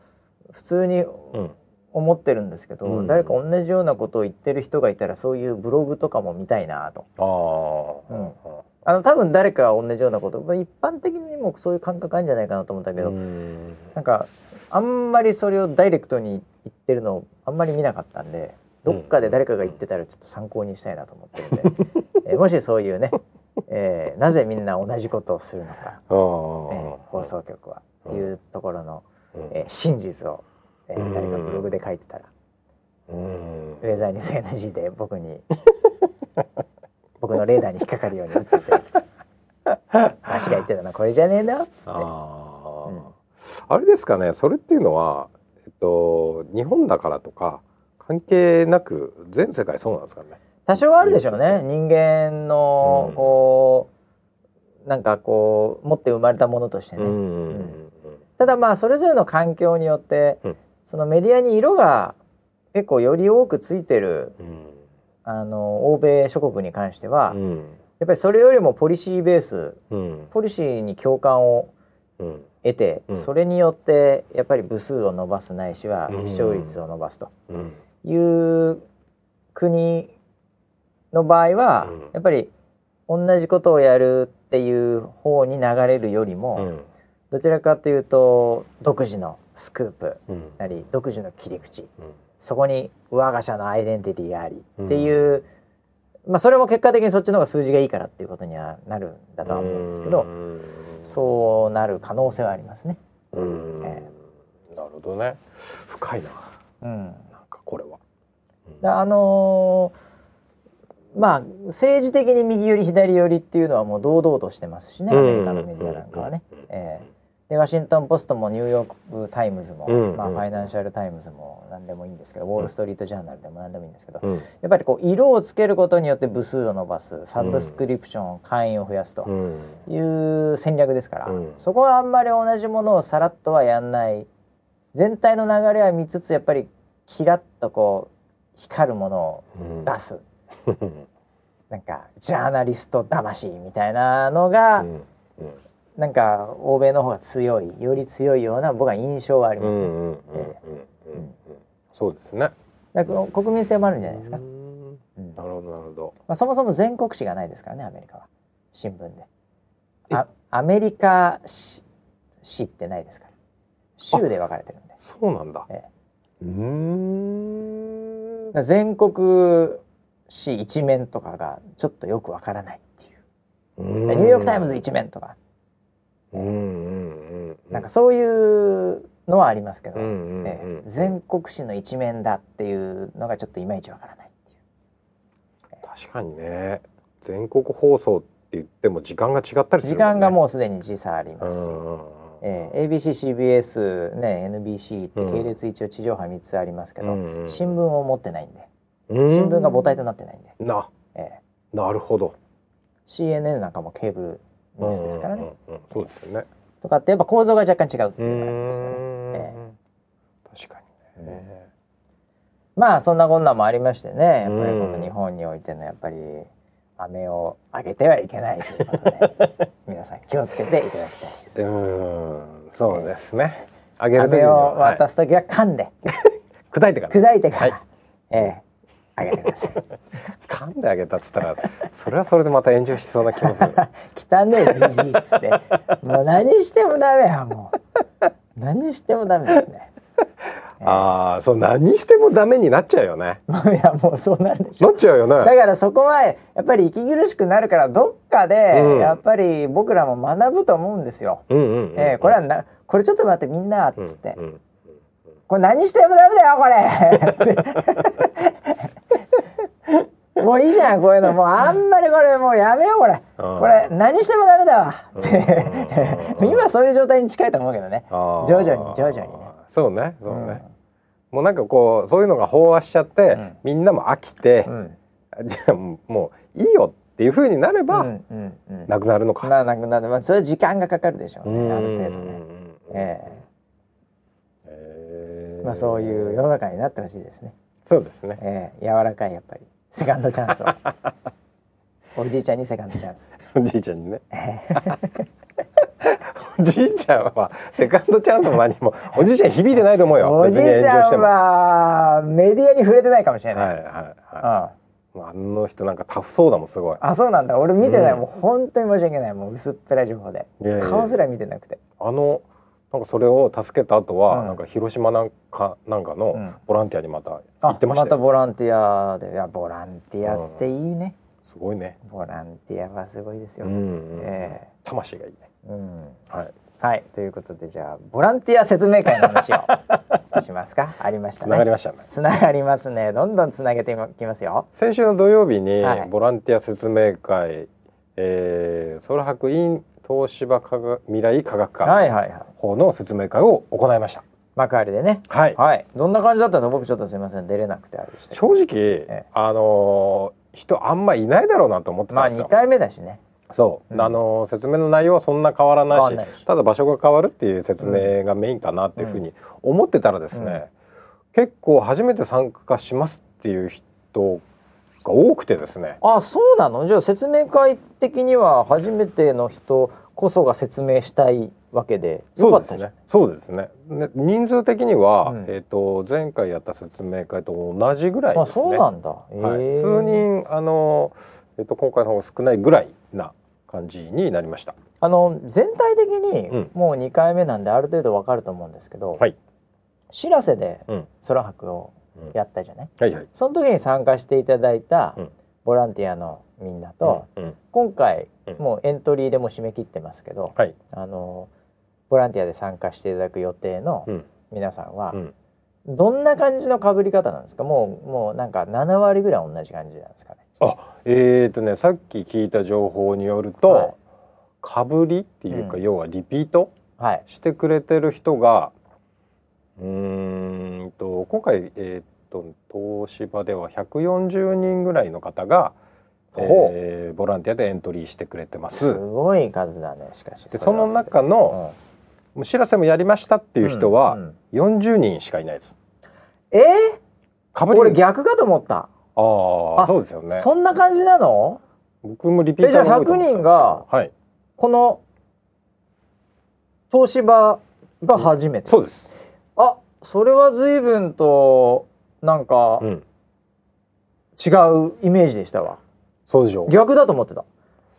普通にうん。思ってるんですけど、うん。誰か同じようなことを言ってる人がいたらそういうブログとかも見たいなと。ああうんあの多分誰かが同じようなこと。まあ一般的にもそういう感覚あるんじゃないかなと思ったけど、うん。なんかあんまりそれをダイレクトに言ってるのをあんまり見なかったんでどっかで誰かが言ってたらちょっと参考にしたいなと思ってるんで、えーもしそういうね、えーなぜみんな同じことをするのか、えー放送局はっていうところの、えー真実を、えーうん。誰かブログで書いてたらうん。ウェザーニュース NG で僕に僕のレーダーに引っかかるように打っていただきたい。足が言ってたのこれじゃねえなっつって。あー、うん。あれですかねそれっていうのは、えっと、日本だからとか関係なく全世界そうなんですかね。多少はあるでしょうね。人間のうん。こう、なんかこう持って生まれたものとしてね、うん。うん。ただまあそれぞれの環境によって、うん。そのメディアに色が結構より多くついてるうんあの欧米諸国に関しては、やっうんぱりそれよりもポリシーベースうん。ポリシーに共感をうん。得て、うん。それによってやっぱり部数を伸ばすないしはうん。視聴率を伸ばすとうん。いう国の場合は、うん。やっぱり同じことをやるっていう方に流れるよりも、うん。どちらかというと独自のスクープうん。なり独自の切り口うんそこに我が社のアイデンティティがありっていう、まあそれも結果的にそっちの方が数字がいいからっていうことにはなるんだとは思うんですけど、うん。そうなる可能性はありますね。うん。えなるほどね。深いな。うん、なんかこれは。だあのーまあ政治的に右寄り左寄りっていうのはもう堂々としてますしねアメリカのメディアなんかはね。ええでワシントン・ポストもニューヨーク・タイムズも、うんまあ、うんファイナンシャル・タイムズも何でもいいんですけど、ウォール・ストリート・ジャーナルでも何でもいいんですけど、うん。やっぱりこう色をつけることによって部数を伸ばすサブスクリプション、会員を増やすとうん。いう戦略ですから、うん。そこはあんまり同じものをさらっとはやんない。全体の流れは見つつやっぱりキラッとこう光るものをうん。出す、なんかジャーナリスト魂みたいなのが、うんなんか欧米の方が強いより強いような僕は印象はありますね。そうですね。だから国民性もあるんじゃないですか。なるほどなるほど。まあ、そもそも全国紙がないですからねアメリカは新聞で。あアメリカし紙ってないですから州で分かれてるんで。そうなんだ。えうーん。ら全国紙一面とかがちょっとよく分からないっていう。ニニューヨーク・タイムズ一面とか、なんかそういうのはありますけど、ええ全国紙の一面だっていうのがちょっといまいち分からないっていう。確かにね。全国放送って言っても時間が違ったりする時間がうもうすでに時差ありんますし、えー ABC、CBS、ね、NBC ってうん。系列一応地上波3つありますけど、うんうん新聞を持ってないんで。うん。新聞が母体となってないんで、な。えなるほど。ー CNN なんかもケーブルニュースですからね、うん。そうですよね。とかってやっぱ構造が若干違うってういうのがありますよね。ん。え確かにね。まあそんなこんなもありましてね。やっぱりこうん。の日本においてのやっぱり飴をあげてはいけないということで。皆さん気をつけていただきたいです。うん。そうですね。あげる時に飴をははい渡す時は噛んで、砕いてから。砕いてから、はい。ええあげてください。噛んであげたっつったらそれはそれでまた炎上しそうな気もする。汚ねえじじいっつって。もう何してもダメやもう。何してもダメですね。ああそう何してもダメになっちゃうよね。いやもうそうなるでしょなっちゃうよだねからそこはやっぱり息苦しくなるからどっかでうん。やっぱり僕らも学ぶと思うんですよ。うんうんうんうん。えーこれはなこれちょっと待ってみんなっつって、うんうんこれ何してもダメだよこれ。もういいじゃんこういうの。もうあんまりこれもうやめようこれ。うん。これ何してもダメだわ。って。うん。今そういう状態に近いと思うけどね。徐々に徐々にね。そうねそうね、もうなんかこうそういうのが飽和しちゃって、うん。みんなも飽きてう、ん。じゃあもういいよっていう風になれば、うんうんうん。なくなるのか。ななくなってまあそれは時間がかかるでしょううん。ねある程度ね。えええまあそういう世の中になってほしいですね。そうですね。ええ柔らかいやっぱり。セカンドチャンスを。おじいちゃんにセカンドチャンス。おじいちゃんにね。え おじいちゃんはセカンドチャンスも何も。おじいちゃん響いてないと思うよ。おじいちゃん。ははメディアに触れてないかもしれない、いはいはうんい。あの人なんかタフそうだもんすごい。あそうなんだ。俺見てない、うんもう本当に申し訳ない。もう薄っぺらい情報で。顔すら見てなくて。あのなんかそれを助けた後は、うん。なんか広島なんかなんかのうん。ボランティアにまた行あってましたよ。ボランティアでいやボランティアっていいね、すごいね。ボランティアはすごいですよ、うんうんえ魂がいいね。えうん。はい。はいということでじゃあボランティア説明会の話を しますか？ありましたつながりねましたね。つながりますね。どんどんつなげていきますよ。先週の土曜日にはい。ボランティア説明会、えー、空白 in 東芝科学未来科学館はいはいはい。方の説明会を行いました。幕張でね。はい。はい。どんな感じだったんですか？僕ちょっとすいません。出れなくてあれでした正直、えあのー人あんまいないだろうなと思ってまあ2たんですよ。回目だしね。そう、うん。あのー説明の内容はそんな変わらないしただ場所が変わるっていう説明がメインかなっていうふうに思ってたらですね、結構初めて参加しますっていう人が多くてですね。あそうなの？じゃあ説明会的には初めての人こそが説明したいわけでよかったじゃんそうですね。そうですね。ね人数的には、うんえっ、と前回やった説明会と同じぐらいあですね。そうなんだ、はい、へー数人あのえっ、と今回の方が少ないぐらいな感じになりました。あの全体的にうんもう2回目なんである程度わかると思うんですけど、はい。知らせでうん。空白をやったじゃない、はいはい。その時に参加していただいたうん。ボランティアのみんなと、うん、うん。今回うん。もうエントリーでも締め切ってますけど、はい。あのボランティアで参加していただく予定のうん。皆さんはうん。どんな感じの被り方なんですか？もうもうなんか7割ぐらい同じ感じなんですかね？あ、えっ、とねさっき聞いた情報によると、はい。かぶりっていうか、うん。要はリピートはい。してくれてる人がうーんと今回えっ、と東芝では140人ぐらいの方が、えーボランティアでエントリーしてくれてます。す。ごい数だねしかし。でその中の、もう知らせもやりましたっていう人はうんうん。40人しかいないです。えー、かぶり俺逆かと思った、あああそうですよね。そんな感じなの？僕もリピーターが多いと思ってたんです。けどえじゃあ100人がはい。この東芝が初めて、そうです。あそれは随分となんかうん。違うイメージでしたわ。そうでしょう。逆だと思ってた。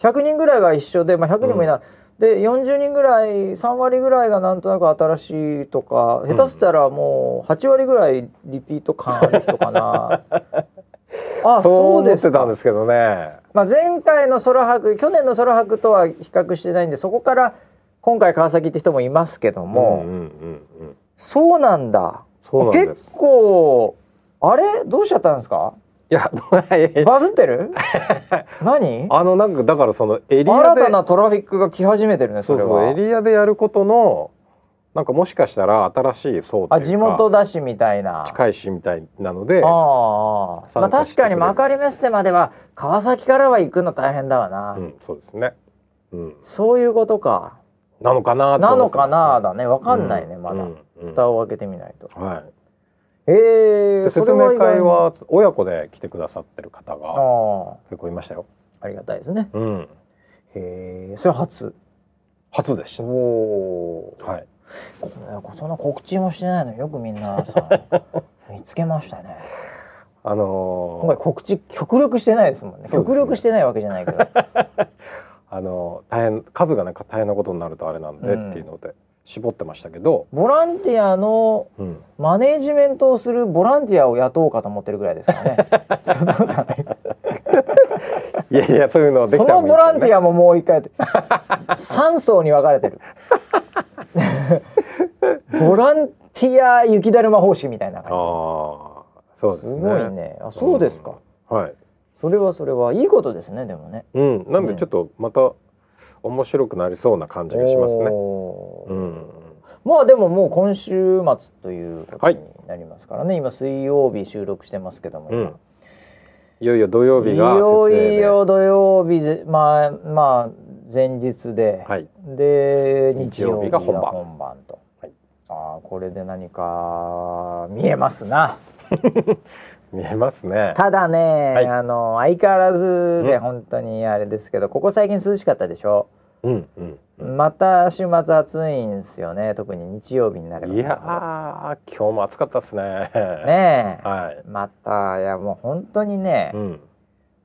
100人ぐらいが一緒で、まあ、100人もいない、で40人ぐらい3割ぐらいがなんとなく新しいとか下手したらもう8割ぐらいリピート感ある人かな。あそうそう思ってたんですけどね。まあ、前回の空白去年の空白とは比較してないんでそこから今回川崎って人もいますけども、うんうんうんうん。そうなんだ。そうなんで結す。構あれ？どうしちゃったんですか？いや、バズってる？何？あのなんかだからそのエリアで新たなトラフィックが来始めてるねそれはそうエリアでやることのなんかもしかしたら新しい層というかあ地元だしみたいな。近いしみたいなのでああまあ確かに幕張メッセまでは川崎からは行くの大変だわな、うん、そうですね。うん、そういうことか。なのかなとなのかなだね。わかんないね、まだ、うんうん蓋を開けてみないと。はい。へえで説明会は親子で来てくださってる方が結構いましたよ。ありがたいですね。うん、へえそれ初？初でしおおた。はい。こそんな告知もしてないのによくみんなさ 見つけましたね。あの今回ー、告知極力してないですもんね。ね。極力してないわけじゃないけど。あのー大変数がなんか大変なことになるとあれなんでうん。っていうので、絞ってましたけど、ボランティアのうん、マネージメントをするボランティアを雇おうかと思ってるぐらいですからね。そんなことはない。いやいやそういうのできそたらのボランティアアももう一回やって3層に分かれてる。ボランティア雪だるま方式みたいなあ感あそうですすねごいね。あそうですか、うん。はい。それはそれはいいことですねでもね。うん。なんでちょっとまた面白くなりそうな感じがしますね。うん。まあでももう今週末ということはいになりますからね、今水曜日収録してますけども。今、うん。いよいよ土曜日いがよ設営で。いよ土曜日ぜまあまあ前日で、はい。で日日曜曜日が日が本番本番と、はい。ああこれで何か見えますな 見えますね。ただね、はい。あの相変わらずでうん。本当にあれですけど、ここ最近涼しかったでしょ？うんうんまた週末暑いんですよね特に日曜日になれば。いやー今日も暑かったですね。ねえ、はい。またいやもう本当にね、うん。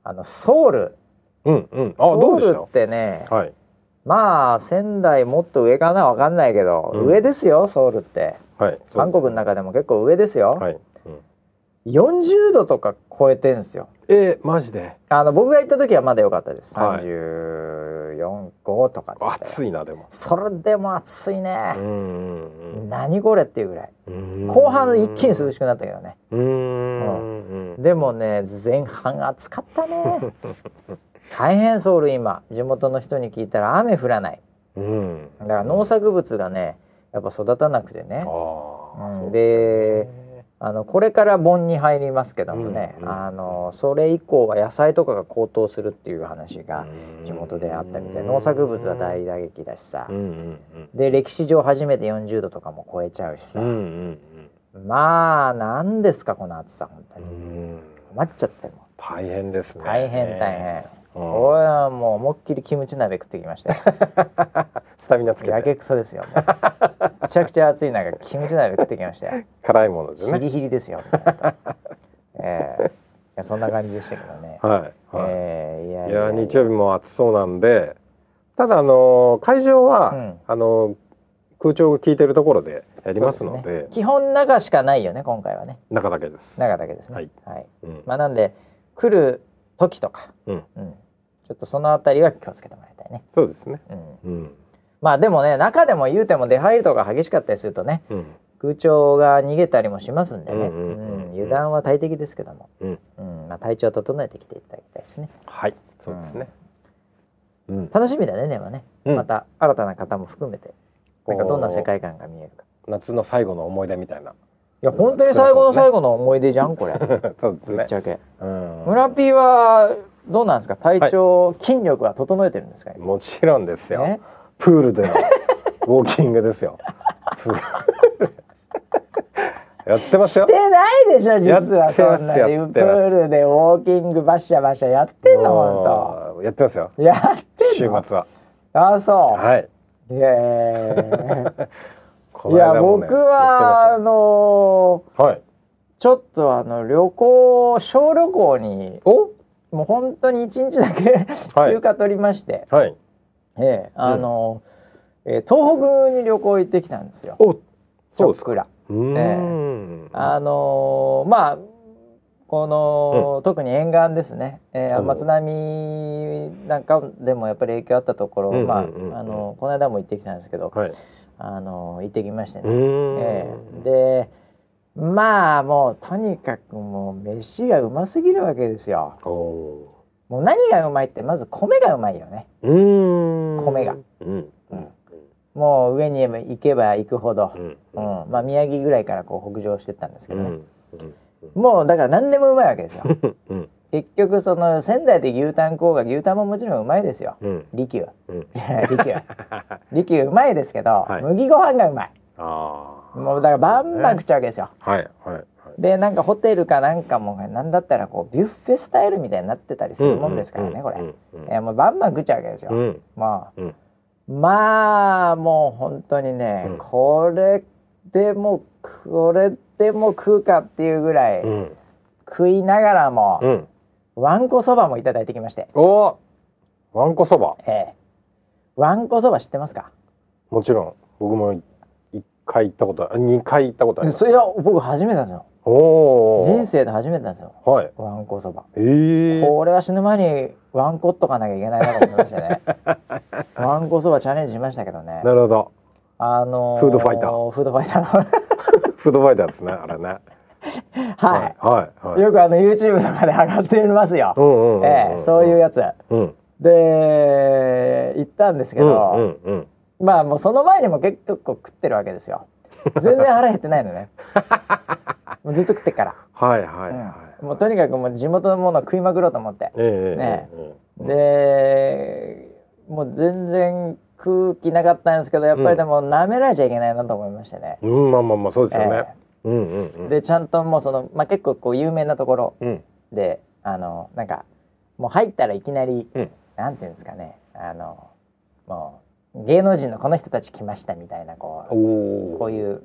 あのソウル。うんうん。あソウルってねはい。まあ仙台もっと上かな？わかんないけど、うん。上ですよソウルって。はい韓国の中でも結構上ですよ、はい、うん、40度とか超えてんすよ。えー、マジで？あの僕が行った時はまだ良かったです、はい。34、5とか暑いなでも。それでも暑いね。何これっていうぐらい。うん。後半一気に涼しくなったけどね。うーんうんでもね前半暑かったね。大変ソウル今。地元の人に聞いたら雨降らない。うん。だから農作物がねやっぱ育たなくてね。ああ、うん。でねあのこれから盆に入りますけどもね、うんうんあのそれ以降は野菜とかが高騰するっていう話がうん。地元であったみたい農作物は大打撃だしさ。うんうんで歴史上初めて40度とかも超えちゃうしさ、うんうんまあ何ですかこの暑さ本当うにん。困っちゃったよも大変ですね。う大変大変、うん俺はもう思いっきりキムチ鍋食ってきましたよ。スタミナつけやてけくそですよめちゃくちゃ暑い中キムチ鍋食ってきましたよ。辛いものでヒね。リヒリですよ。ええいやそんな感じでしたけどね。はい、はい。ええいやいや日曜日も暑そうなんでただあの会場は、うん。あの空調が効いてるところでやりますので。ね。基本中しかないよね今回はね。中だけです。中だけですね。はい。はい。うん。まあなんで来る時とか、うんちょっとそのあたりは気をつけてもらいたいね。そうですね。うん。うんまあでもね中でも言うても出入りとか激しかったりするとねうん空調が逃げたりもしますんでね。うんうんうんうんうん油断は大敵ですけども、うんうんまあ体調を整えてきていただきたいですね。はいそうですね。うん楽しみだねね。うんまた新たな方も含めてなんかどんな世界観が見えるか。夏の最後の思い出みたいな。いや本当に最後の最後の思い出じゃんこれ。そうですねぶっち。ゃけ。うん村ピーはどうなんですか？体調、筋力は整えてるんですか？今もちろんですよ。ねプールでの ウォーキングですよ。やってますよして。ないでしょ実はそんなにプールでウォーキングバシャバシャやってんの本うんやってますよ。当やって週末は。あそう、はい。いやいこやいや僕はあのやってましたよはい。ちょっとあの旅行小旅行にお？もう本当に一日だけはい休暇取りまして、はい。ええあの、えー東北に旅行行ってきたんですよ。おそうですか。ちょっくらうーん。あのーまあこの、特に沿岸ですね、えーうん松波なんかでもやっぱり影響あったところ、うんうんうんまああのこの間も行ってきたんですけど、はい。あの行ってきましてうね。ええでまあもうとにかくもう飯がうますぎるわけですよ。もう何がうまいってまず米がうまいよね。米が。うん。うんもう上に行けば行くほど、うん。うんまあ宮城ぐらいからこう北上してったんですけどね、うん。もうだから何でもうまいわけですよ。うん。結局その仙台で牛タン粉が牛タンももちろんうまいですよ。うん。利休うん。利休 利休うまいですけど、はい麦ご飯がうまい。ああ。もうだからバンバン食っちゃうわけですよ。はいはいはい。でなんかホテルかなんかもなんだったらこうビュッフェスタイルみたいになってたりするもんですからね、これ。うんいやもうバンバン食っちゃうわけですよ。うん。まあ、うんまあもう本当にね、うんこれでもこれでも食うかっていうぐらい、うん。食いながらも、うん。わんこそばもいただいてきまして、おお。わんこそば。ええ。わんこそば知ってますか？もちろん。僕も回行ったことあ二回行ったことあります。それは僕初めてなんですよ。おお人生で初めてなんですよ。はい。わんこそば。ええこれは死ぬ前にワンコっとかなきゃいけないなと思いましてね。わんこそばチャレンジしましたけどね。なるほど。あのフードファイター。フードファイターの。フードファイターですねあれねはい、はいはいよくあの YouTube とかで上がってますよ、ええそういうやつ。うん。で行ったんですけど、うんうんうん。まあもうその前にも結構食ってるわけですよ。全然腹減ってないのね。もうずっと食ってっから、はいはいはい、うんもうとにかくもう地元のものを食いまくろうと思って。ええね。ええでもう全然空気なかったんですけどやっぱりでも舐められちゃいけないなと思いましてね、うんまあまあまあそうですよね、えうんうんうん。でちゃんともうその、まあ、結構こう有名なところうん。であのなんかもう入ったらいきなり、うん。なんていうんですかねあのもう芸能人のこの人たち来ましたみたいなこうこういう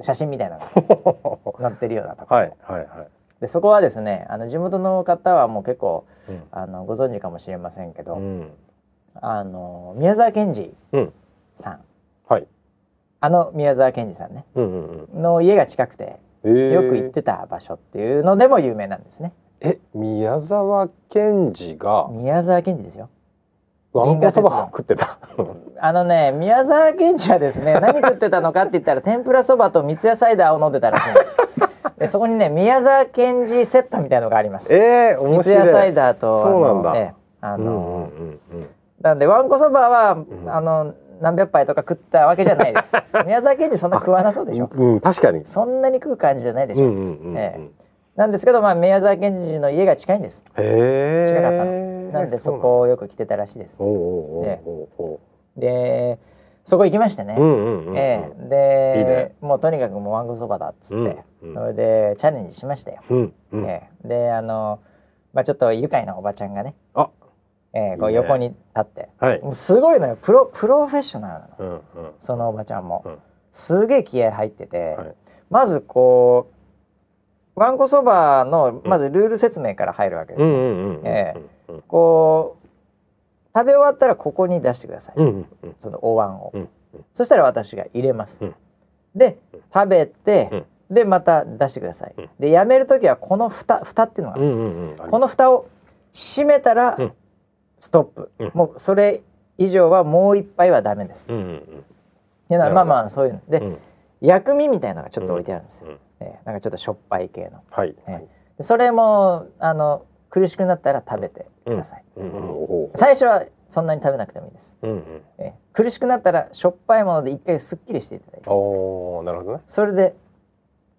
写真みたいなのが載ってるようなとこ。ろ、はいはいはい。でそこはですねあの地元の方はもう結構うん。あのご存知かもしれませんけど、うん。あの宮沢賢治うん。さん。はいあの宮沢賢治さんね。の家が近くてえー。よく行ってた場所っていうのでも有名なんですね。え宮沢賢治が？宮沢賢治ですよ。わんこそば食ってた。あのね宮沢賢治はですね 何食ってたのかって言ったら天ぷらそばと三ツ矢サイダーを飲んでたらしいんですよ。でそこにね宮沢賢治セットみたいのがあります。えー、面三ツ白い矢サイダーとそうなんだ。あのええあの、うんうんうんうん。なんでわんこそばは、ん。あの何百杯とか食ったわけじゃないです。宮沢賢治そんな食わなそうでしょ。うん、確かに。そんなに食う感じじゃないでしょ。うんうんうんうん。えなんですけどまあ宮沢賢治の家が近いんです。へえ。近かったの。なんでそこをよく来てたらしいですでそこ行きましてね。うんうんうん。ええでいいねもうとにかくもうわんこそばだっつって、うんうんそれでチャレンジしましたよ。うんうん。ええであのまあちょっと愉快なおばちゃんがね、あ、ええこう横に立って、はい。もうすごいのよ。プロプロフェッショナルなの。うんうん。そのおばちゃんも、うん。すげえ気合入ってて、はい。まずこうわんこそばのまずルール説明から入るわけですよ、うんうんうんうん。ええ。こう食べ終わったらここに出してください、うんうんうん。そのお椀を、うんそしたら私が入れます、うん。で食べて、でまた出してください、うん。でやめる時はこの蓋蓋っていうのがあうるんんうんうん。です。この蓋を閉めたら、うんストップ、うん。もうそれ以上はもう一杯はダメです、うんうんうん。っていうのはまあまあそういうの。で、うん。薬味みたいなのがちょっと置いてあるんですよ、うんえーなんかちょっとしょっぱい系の。はい。えでそれもあの苦しくなったら食べてください、うん。うん最初はそんなに食べなくてもいいです、うんうん。えー苦しくなったらしょっぱいもので一回すっきりしていただいて。おお、なるほどね。それで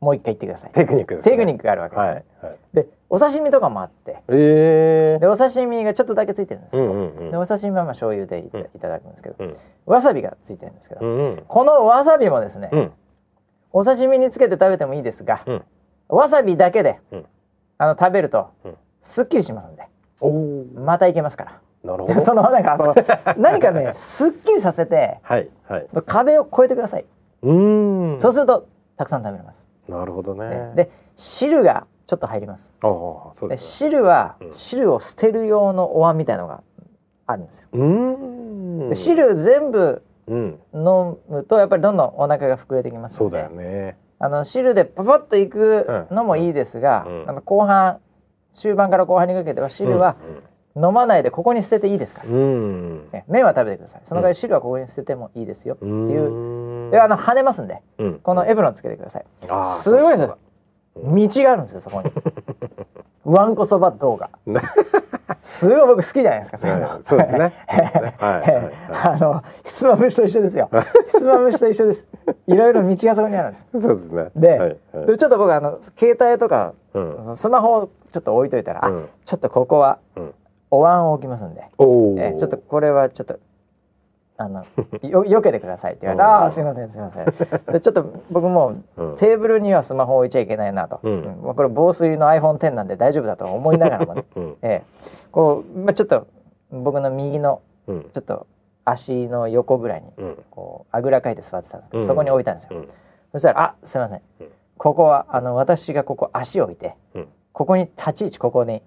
もう一回言ってくださいテクニックですね。テクニックがあるわけです、はいはい。でお刺身とかもあってええで。お刺身がちょっとだけついてるんですうよ、んうんうんで。お刺身はまあ醤油でいた,、だくんですけど、うんわさびがついてるんですけど、うんうん。このわさびもですね、うんお刺身につけて食べてもいいですが、うんわさびだけで、うんあの食べると、うんすっきりしますんで。またいけますから。なるほど。そのなんかその 何かねすっきりさせてはいはい。その壁を越えてください、うーん。そうするとたくさん食べれます、なるほどね。で汁がちょっと入りますああ、そうでですね。汁は、うん汁を捨てる用のお椀みたいのがあるんですよ、うーん。で汁全部うん。飲むとやっぱりどんどんお腹が膨れてきますのでそうだよね。あの汁でパパッといくのもいいですが、うんあの後半終盤から後半にかけては汁は飲まないでここに捨てていいですから、うん。う麺は食べてくださいその代わり汁はここに捨ててもいいですよってういう、ーん。であの跳ねますんで。うん。このエプロンつけてください。すごいです。よ道があるんですよそこに。わんこそば動画。ねすごい僕好きじゃないですかそういうの。はいそうですね。あのひつまぶしと一緒ですよ。ひつまぶしと一緒です。いろいろ道がそこにあるんです。そうですね。で,、はいはい。でちょっと僕あの携帯とかうん。スマホをちょっと置いといたら、あうん。ちょっとここはうん。お椀を置きますんで。えーちょっとこれはちょっとあのよ 避けてくださいって言われてうん。ああーすいませんすいません。でちょっと僕もテーブルにはスマホ置いちゃいけないなと、うん。これ防水の iPhone10 なんで大丈夫だと思いながらもね、うん。えーこう、まあ、ちょっと僕の右のうん。ちょっと足の横ぐらいにうん。こうあぐらかいて座ってたんですけど、うん。そこに置いたんですよ、うん。そしたら「あすいません、うん。ここはあの私がここ足を置いてうん。ここに立ち位置ここに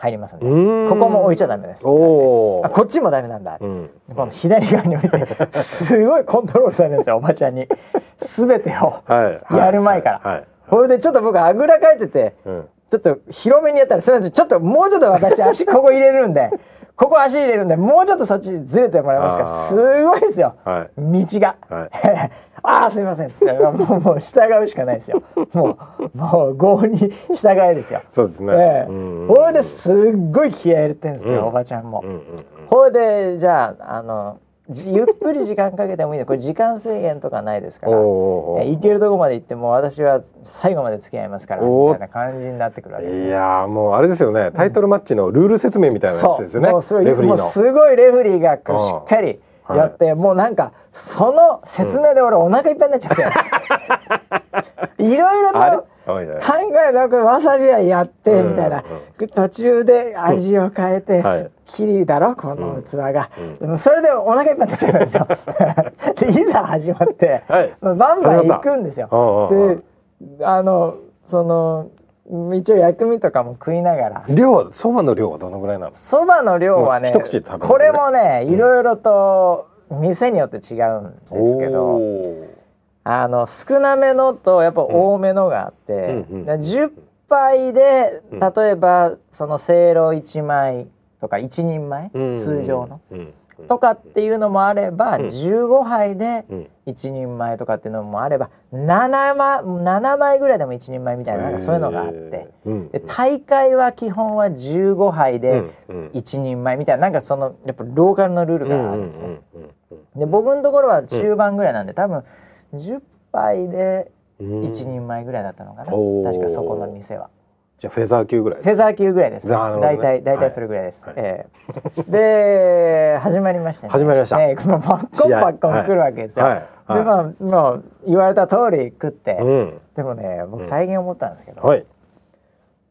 入りますんで、ここも置いちゃダメです」。あこっちもダメなんだ、うん。この左側に置いてすごい コントロールされるんですよおばちゃんに。全てをはい。やる前から。はい。はい。でちょっと僕あぐらかいててうん。ちょっと広めにやったらすみません。ちょっともうちょっと私足ここ入れるんでここ足入れるんでもうちょっとそっちずれてもらえますか？すごいですよ。はい。道が。はい。ああすみませんっつって。もうもう従うしかないですよ。もうもう郷に従えですよ。そうですね。ええ。うんうんこれですっごい気合い入れてんですよ、うん。おばちゃんも。うんうんこれでじゃああのじ ゆっくり時間かけてもいいの。これ時間制限とかないですから。行けるとこまで行っても私は最後まで付き合いますから。みたいな感じになってくるわけですいやーもうあれですよね。タイトルマッチのルール説明みたいなやつですよね。もうそれレフリーの。もうすごいレフリーがこうしっかりうんやって、もうなんかその説明で俺お腹いっぱいになっちゃって、いろいろと考えなくわさびはやってうん。みたいな、途中で味を変えて、はい。すっきりだろこの器が、うん。でもそれでお腹いっぱいになっちゃうんですよ。でいざ始まって、バンバン行くんですよ。であのその一応薬味とかも食いながら。量はそばの量はどのぐらいなの？そばの量はねこれもねいろいろと店によって違うんですけど、あの少なめのとやっぱ多めのがあって、うんうんで10杯でうん。例えばそのせいろ1枚とか1人前、うん通常の、うんとかっていうのもあれば、うん。15杯でうん。1人前とかっていうのもあれば7枚 ,7 枚ぐらいでも1人前みたいななんかそういうのがあって。で大会は基本は15杯でうんうん。一人前みたいななんかそのやっぱローカルのルールがあるんですね。で僕のところは中盤ぐらいなんで、多分10杯でうん。一人前ぐらいだったのかな、おー。確かそこの店は。じゃあフェザー級ぐらいフェザー級ぐらいです。ね。大体大体それぐらいです。はい。ええ。で始まりましたね。始まりました。ええまあパッコンパッコン来るわけですよ。はい。はい。でまあまあ言われた通り食って、うん。でもね僕最近思ったんですけど、はい。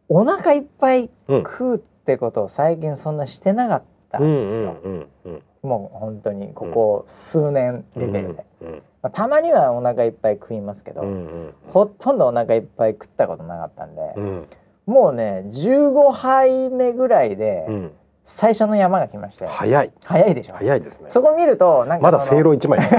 お腹いっぱいうん。食うってことを最近そんなしてなかったうんんですよ。うんうんもう本当にここ数年レベルで、うんまあ、たまにはお腹いっぱい食いますけど、うんうん。ほとんどお腹いっぱい食ったことなかったんで、うん。もうね15杯目ぐらいでうん。最初の山が来まして、早い。早いでしょ？早いですね。そこ見るとなんかまだせいろ一枚です。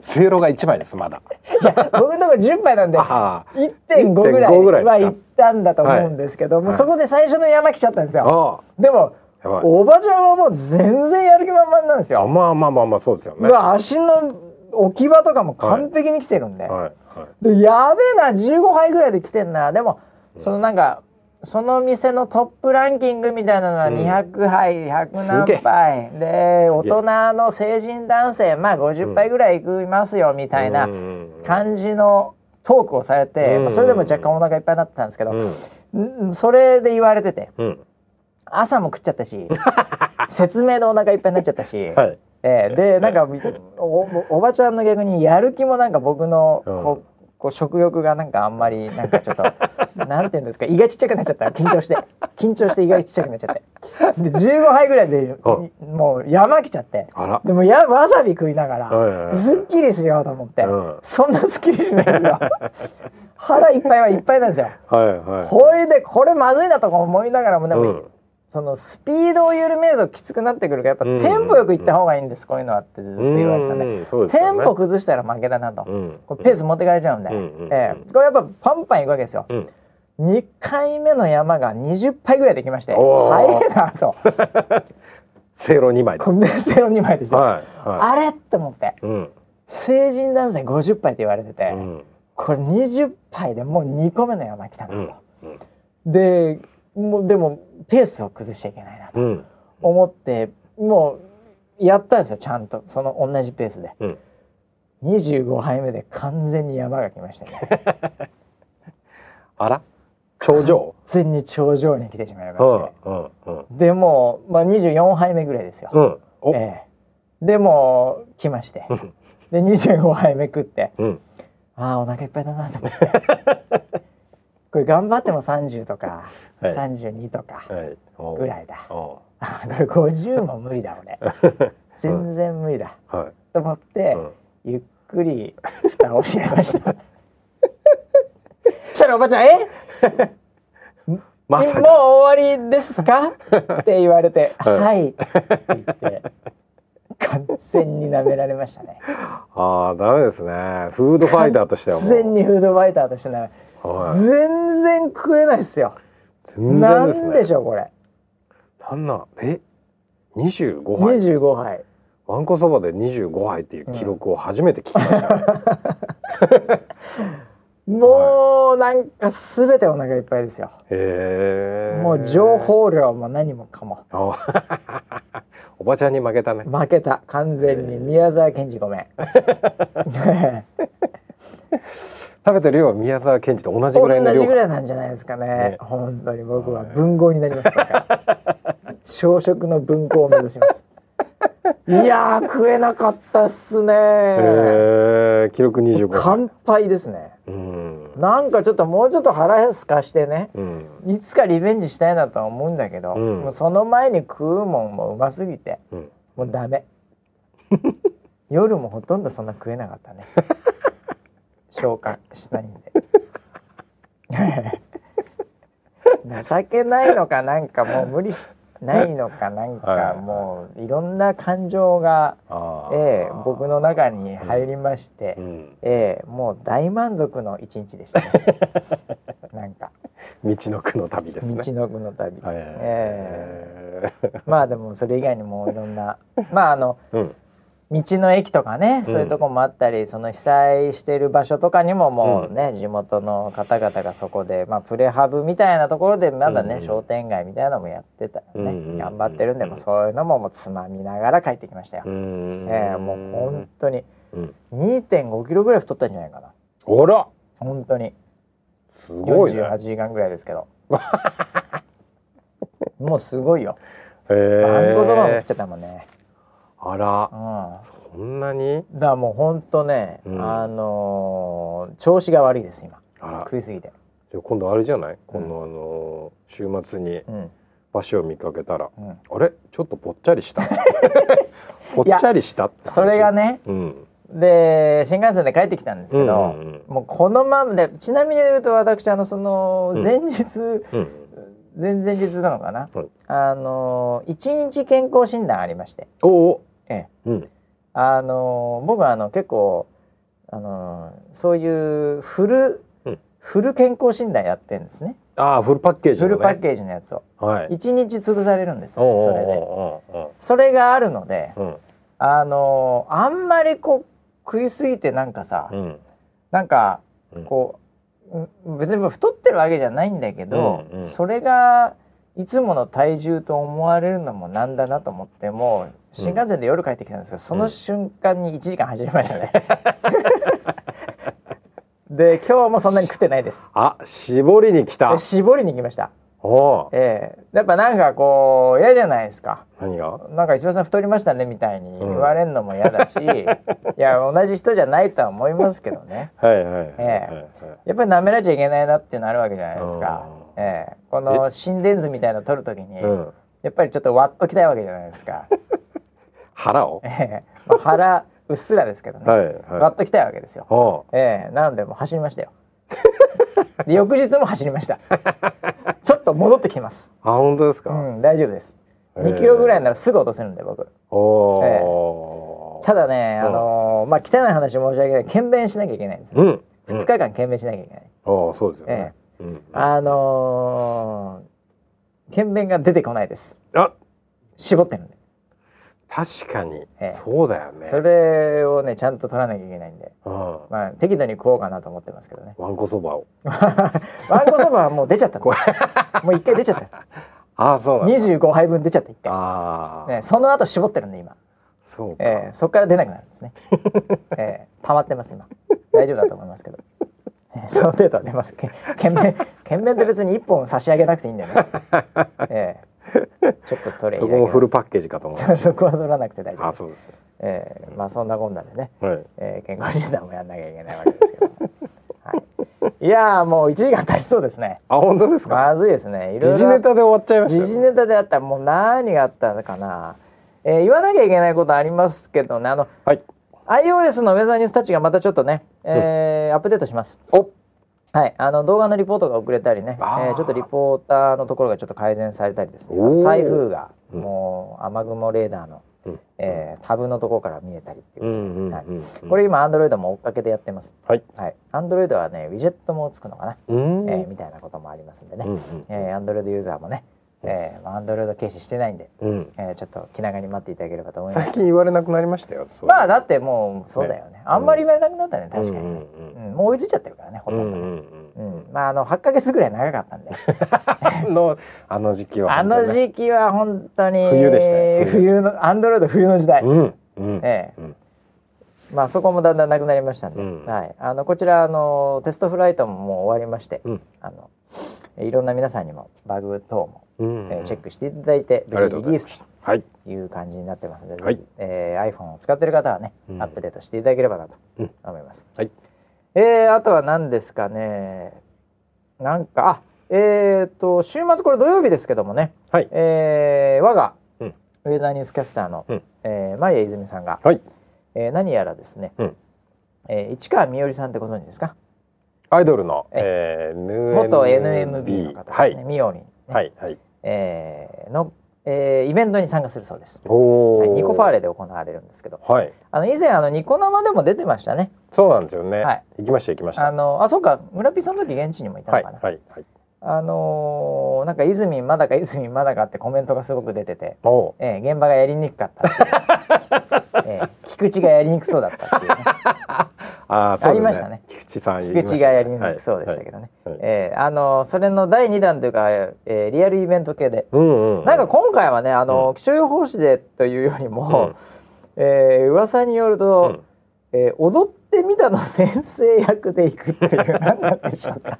せいろが一枚ですまだ。いや僕のところ10杯なんであ1.5ぐら1.5ぐらいは行ったんだと思うんですけど、もうはい。そこで最初の山来ちゃったんですあよ。あ。でもおばちゃんはもう全然やる気満々なんですよ。あまあまあまあまあそうですよね。足の置き場とかも完璧に来てるんで、はいはい。でやべえな15杯ぐらいで来てんな。でもそのなんかその店のトップランキングみたいなのはうん。200杯、100何すげえ。杯で大人の成人男性まあ50杯ぐらい行きますよみたいなうんうんうん。感じのトークをされて、うん。まあ、それでも若干お腹いっぱいになってたんですけど、うん。んそれで言われてて。うん朝も食っちゃったし 説明でお腹いっぱいになっちゃったし。はい。ええでなんかおおばちゃんの逆にやる気もなんか僕のうん。こう食欲がなんかあんまりなんかちょっと なんていうんですか胃がちっちゃくなっちゃった。緊張して。緊張して胃がちっちゃくなっちゃって。で15杯ぐらいでうもう山来ちゃって。でもやわさび食いながらすっきりしようと思って、うん。そんなすっきりしないけど 腹いっぱいはいっぱいなんですよ。はいはい。ほいでこれまずいなとか思いながらもでも、うんそのスピードを緩めるときつくなってくるからやっぱうんテンポよくいった方がいいんです、こういうのはってずっと言われてたね。ね。テンポ崩したら負けだなと、うん。これペース持ってかれちゃうんで、うええ。これやっぱパンパンいくわけですよ。うん。2回目の山が20杯ぐらいできまして早いなと。せいろ二枚で。コンデンセロ2枚ですよ、あれって思って。成人男性50杯って言われてて、うん。これ20杯でもう2個目の山来たなと、うん。でもうでもペースを崩しちゃいけないなとうん。思って、もうやったんですよちゃんと。その同じペースで。うん。25杯目で完全に山が来ましたね。あら？頂上？完全に頂上に来てしまいまうんして、うんうんでもう、まあ、24杯目ぐらいですよ、うん。お。ええ。でもう来まして。うん。で25杯目食って。うん。ああお腹いっぱいだなと思って これ頑張っても30とか、はい。32とかぐらいだ。お。あこれ50も無理だ俺。全然無理だ。はい。と思って、うん。ゆっくり蓋を閉めました。そしたらおばちゃん「え？まさもうか終わりですか?」って言われて「はい。はい」って言って完全に舐められましたね。ああダメですね。フードファイターとしては完全にフードファイターとしてね、はい。全然食えないっすよ。全然ですね。なんでしょうこれ。なんなんえ25杯？25杯。わんこそばで25杯っていう記録を初めて聞きました、ね もうなんかすべてお腹いっぱいですよ。へえ。もう情報量も何もかも。あ おばちゃんに負けたね。負けた。完全に宮沢賢治ごめん 食べてる量は宮沢賢治と同じぐらいの量。同じぐらいなんじゃないですかね。ね。本当に僕は文豪になりますから小食の文豪を目指します。いやー食えなかったっすね。へえ記録25杯乾杯ですね。うん。なんかちょっともうちょっと腹すかしてね。うん。いつかリベンジしたいなとは思うんだけど、うん。もうその前に食うもんもうますぎてうん。もうダメ。夜もほとんどそんな食えなかったね消化しないんで。情けないのかなんかもう無理しないのかなんかはい。もういろんな感情が、ええ僕の中に入りまして、うん。ええもう大満足の一日でしたね。なんか。道のくの旅ですね。道のくの旅、はい。ええ。まあでもそれ以外にもいろんなまああのうん道の駅とかね、そういうとこもあったりその被災している場所とかにももうね、地元の方々がそこで、まあ、プレハブみたいなところでまだね、うんうん。商店街みたいなのもやってたよね、うんうんうん頑張ってるんで、もうそういうのももうつまみながら帰ってきましたよ。うんええもう本当にうん。2.5キロぐらい太ったんじゃないかな。あら。本当に。すごいね。48時間ぐらいですけど。もうすごいよ。へあんこそばも食えっちゃったもんねあら。うん。そんなに？だからもう本当ね、うん。あのー調子が悪いです今。あら。食いすぎて、じゃあ今度あれじゃない？今度あの週末にうん。場所を見かけたらうん、あれ？ちょっとぽっちゃりした？ぽっちゃりしたって話？それがねうん。で新幹線で帰ってきたんですけど、うんうんうん。もうこのままでちなみに言うと私あのそのうん。前日、うん。前々日なのかな、はい。あの一日健康診断ありまして、おおええ、うん。あの僕はあの結構あのそういうフル、うん。フル健康診断やってるんですね。ああフルパッケージのね。フルパッケージのやつを。はい。一日潰されるんですよそれで。それがあるのでおうあのあんまりこう食いすぎてなんかさ、うん。うんなんかうん。こううん別に太ってるわけじゃないんだけど、うんうん。それがいつもの体重と思われるのもなんだなと思ってもう新幹線で夜帰ってきたんですけど、その瞬間に1時間走りましたね。で今日もそんなに食ってないです。あ絞りに来たで絞りに行きました。おおええやっぱなんかこう嫌じゃないですか。何が？なんか石破さん太りましたねみたいに言われるのも嫌だし、いや同じ人じゃないとは思いますけどね。はいはいはいはいえやっぱり舐められちゃいけないなっていうのあるわけじゃないですか。うんええ。この心電図みたいなの取るときに、うん。やっぱりちょっと割っときたいわけじゃないですか。腹を？ええ。まあ、腹うっすらですけどね、はいはい。割っときたいわけですよ。おええ。なのでもう走りましたよ。で翌日も走りました。ちょっと戻ってきてます。あ本当ですか、うん大丈夫です。へえ。2キロぐらいならすぐ落とせるんで僕。おお、ただね、うん。あのーまあ汚い話申し訳ない。検便しなきゃいけないんですね。うん。2日間検便しなきゃいけない。ああそうですよね、うんあのー検便が出てこないです。あ絞ってるんで。確かに、ええそうだよねそれをねちゃんと取らなきゃいけないんで、うんまあ適度に食おうかなと思ってますけどね。わんこそばをワンコそばはもう出ちゃったの。もう一回出ちゃった。ああそうなんだ25杯分出ちゃった一回。ね、その後絞ってるんで今。そうか、えー、そこから出なくなるんですね。えー、溜まってます今。大丈夫だと思いますけど。えー、その程度は出ます。け検便検便って別に一本差し上げなくていいんだよね。えー、ちょっと取れそこもフルパッケージかと思う。そこは取らなくて大丈夫。あそうですえー、まあそんなこんなでね、はい。えー、健康診断もやんなきゃいけないわけですけど。はい、いやーもう1時間経ちそうですね。あ本当ですか、まずいですね。いろいろ。時事ネタで終わっちゃいましたよ。時事ネタであったらもう何があったのかな、えー、言わなきゃいけないことありますけどね。あのはい iOS のウェザーニュースたちがまたちょっとね、えーアップデートします。お。はい、あの動画のリポートが遅れたりね、えあー。ーちょっとリポーターのところがちょっと改善されたりですね、台風がうん。もう雨雲レーダーの、うん。えータブのところから見えたりっていううんうんはいうんこれ今 Android も追っかけでやってます。はい。はい。Android はねウィジェットもつくのかな、うん。えーみたいなこともありますんでね、うんうんえー、Android ユーザーもね、えーまあ、Android 軽視してないんで、うん。えーちょっと気長に待っていただければと思います。最近言われなくなりましたよまあだってもうそうだよね。あんまり言われなくなったね確かに。ね、うんうん。うん。もう追いついちゃってるからねほとんど。ね、うんうん。うん。まああの8ヶ月ぐらい長かったんで。うんのあの時期は。あの時期は本当に冬でしたよ冬冬のアンドロイド冬の時代、うん。うん。ええ。うんまあそこもだんだんなくなりましたんで、うん。はい、あのこちらあのテストフライトももう終わりまして、うん。あのいろんな皆さんにもバグ等も、うんえーチェックしていただいて、ありがとうございまリリースとい。う感じになってますので、はい。えー iPhone を使ってる方はね、うん。アップデートしていただければなとうん。思います。はい。えーあとは何ですかね。なんかあえっ、と週末これ土曜日ですけどもね、はい。えー我がうん。ウェザーニュースキャスターの、うん。えー、前谷泉さんが、はい。えー何やらですね、うん。えー市川みよりさんってご存知ですか？アイドルのええ。ー元 NMB の方はいですね、みよりん、ね。はいはいえーの、えーイベントに参加するそうです。おはい、ニコファーレレで行われるんですけど。はい。あの以前あのニコ生でも出てましたね。そうなんですよね。はい。行きました行きました。あのあそうか。村ピーさんの時現地にもいたはいのかな、はいはいあのーなんか泉まだか泉まだかってコメントがすごく出てて、えー現場がやりにくかったっ えー菊池がやりにくそうだったっていうね。あありましたね。菊池さん菊池がやりにくそうでしたけどね、はい。はい。えーあのーそれの第2弾というか、えーリアルイベント系で、うんうんうん。なんか今回はねあのー、気象予報士でというよりも、えー噂によると、うん。えー踊ってみたの先生役でいくっていう何なんでしょうか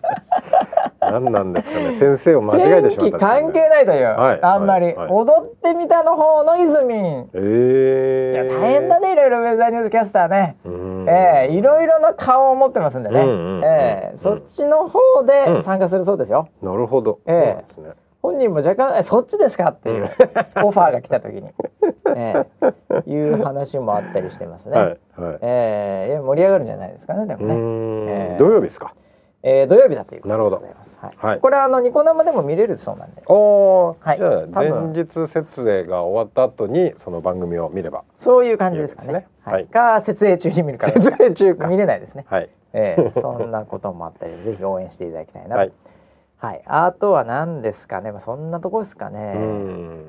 何なんですかね。先生を間違えてしまったね。天気関係ないという、はい。あんまり、はい。はい。踊ってみたの方の泉。ええいや大変だねいろいろウェザーニュースキャスターね、うん。ええいろいろな顔を持ってますんでね、うんうんうんええそっちの方で参加するそうですよ、なるほど、ええそうなんですね。本人も若干えそっちですかっていう、オファーが来た時に、ええいう話もあったりしてますね、はい。はい。ええいや盛り上がるんじゃないですかねでもね、うーん。ええ土曜日ですか？えー土曜日だということでなるほどございます。はい。はいこれはあのニコ生でも見れるそうなんで、おーはいじゃあ前日設営が終わった後にその番組を見ればそういう感じですかね。は。はいいか設営中に見るから設営中か見れないですね。はいええそんなこともあったりぜひ応援していただきたいなと。ははいい。あとは何ですかね。まあそんなとこですかうね。ん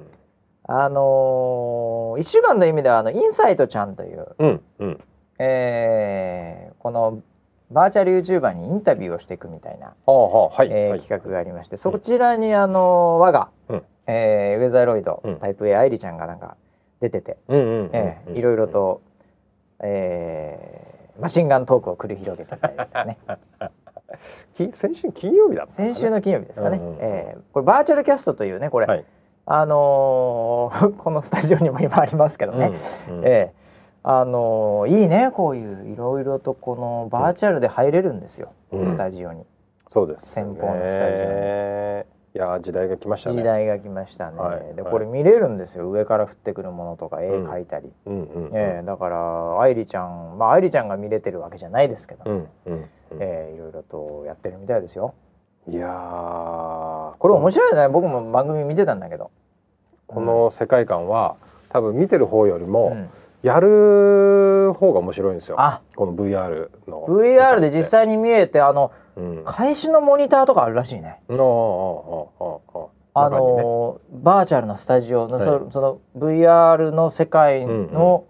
あのー一週間の意味ではあのインサイトちゃんという、うんうんえーこのバーチャル YouTuber にインタビューをしていくみたいな、はえ企画がありまして、そちらにあの我が、うん。えーウェザーロイド、うん。タイプ A 愛理ちゃんがなんか出てて、いろいろと、えーマシンガントークを繰り広げてたりですね。き先週金曜日だ先週の金曜日ですかね、うえーこれバーチャルキャストというねこれ、はい。あのー このスタジオにも今ありますけどね、うえーあのーいいねこういういろいろとこのバーチャルで入れるんですよ、うん。スタジオに。そうです先方のスタジオいやー時代が来ましたね。時代が来ましたね、はい。はいでこれ見れるんですよ。上から降ってくるものとか絵うん。描いたり、うんえーだから愛理ちゃんまあ愛理ちゃんが見れてるわけじゃないですけど、うんうんうん。えーいろいろとやってるみたいですよ。いやー。これ面白いね。僕も番組見てたんだけど。この世界観は多分見てる方よりうもんやる方が面白いんですよ。あ。この VR の。VR で実際に見えてあのうん。開始のモニターとかあるらしいね。のあのーバーチャルなスタジオの、はい。そその VR の世界の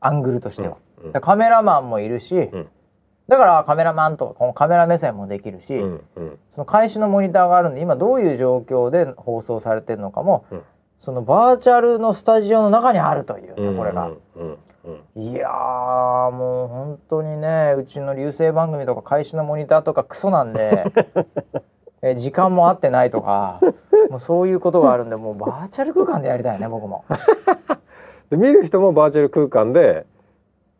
アングルとしては、うんでカメラマンもいるし、ん。だからカメラマンとかこのカメラ目線もできるし、うんうんその開始のモニターがあるんで今どういう状況で放送されてるのかも、うんそのバーチャルのスタジオの中にあるというね、うんこれが。いやーもう本当にねうちの流星番組とか開始のモニターとかクソなんで え時間も合ってないとかもうそういうことがあるんでもうバーチャル空間でやりたいね僕も。で見る人もバーチャル空間で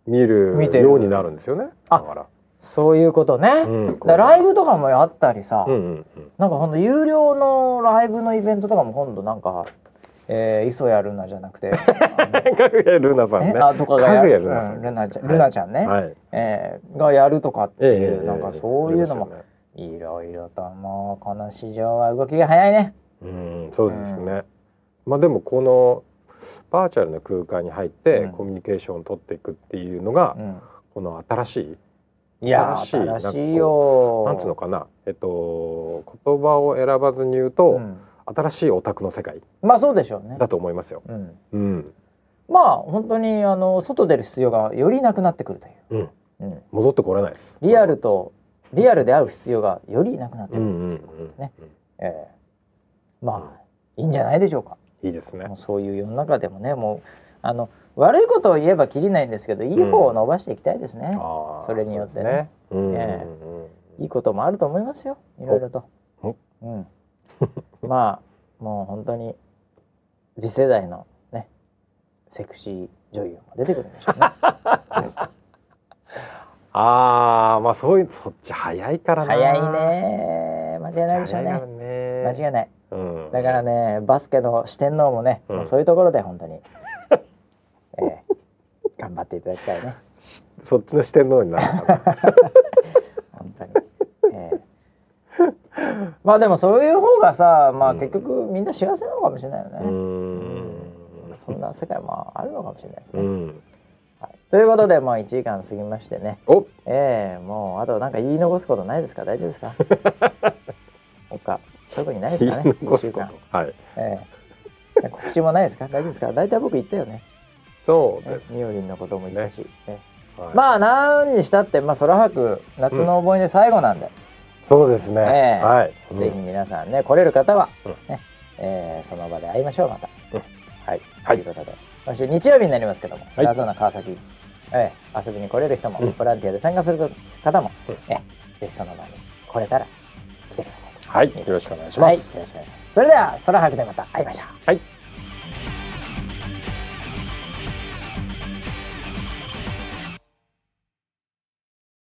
見るようになるんですよね。あだから。そういうことね。うんだライブとかもあったりさ、ううん。なんかほんと有料のライブのイベントとかも今度なんか、えー、磯谷ルナじゃなくて、かぐやルナさんね。えあとかがやる、ルナさんうんルナちゃん、ルナちゃんね、はい。えーがやるとかっていう、ええなんかそういうのもあいろいろともうこの市場は動きが早いね。うん、そうですね。まあでもこのバーチャルな空間に入ってうんコミュニケーションを取っていくっていうのが、うんこの新しいいや新しいよなんつうのかなえっと言葉を選ばずに言うと、うん新しいオタクの世界まあそうでしょうね。だと思いますよ。うん。うん、まあ本当にあの外出る必要がよりなくなってくるという、うん、うん、戻ってこれないです。リアルとリアルで会う必要がよりなくなってくる、うんうんうんね。ええまあいいんじゃないでしょうか。いいですね。そういう世の中でもねもうあの悪いことを言えばきりないんですけどいい方を伸ばしていきたいですね、それによってね。そうんうんえうん。いいこともあると思いますよ。いろいろと。お、うん、まあもう本当に次世代のねセクシー女優も出てくるんでしょうね ああまあそういうそっち早いからな。早いね間違いないでしょうねね。間違いないうん。だからねバスケの四天王もね、うんもうそういうところで本当に、ええ頑張っていただきたいね そっちの視点のようになるのかな。本当に、ええ まあでもそういう方がさまあうん。結局みんな幸せなのかもしれないよね、うーん。そんな世界もあるのかもしれないですね、うん。はい、ということでもう1時間過ぎましてね。お、ええもうあとなんか言い残すことないですか？大丈夫ですか？他。特にないです言いかね残すこ一週間。と。はい。ええ。告知もないですか？大丈夫ですか？大体僕言ったよね。そうです。みおりんのことも言ったし、ね。はいまあ何にしたってまあ空白夏の思い出最後なんで、そうですね。ええ。はい。ぜひ皆さんね来れる方は、うん。ねえーその場で会いましょうまた、うん。はい、はい。ということで今週日曜日になりますけども、はい。謎な川崎、えー遊びに来れる人も、うん。ボランティアで参加する方も、うん。えーぜひその場に来れたら来てください。はい。よろしくお願いしはい、よろます。しくお願いします。それでは空白でまた会いましょう。はい。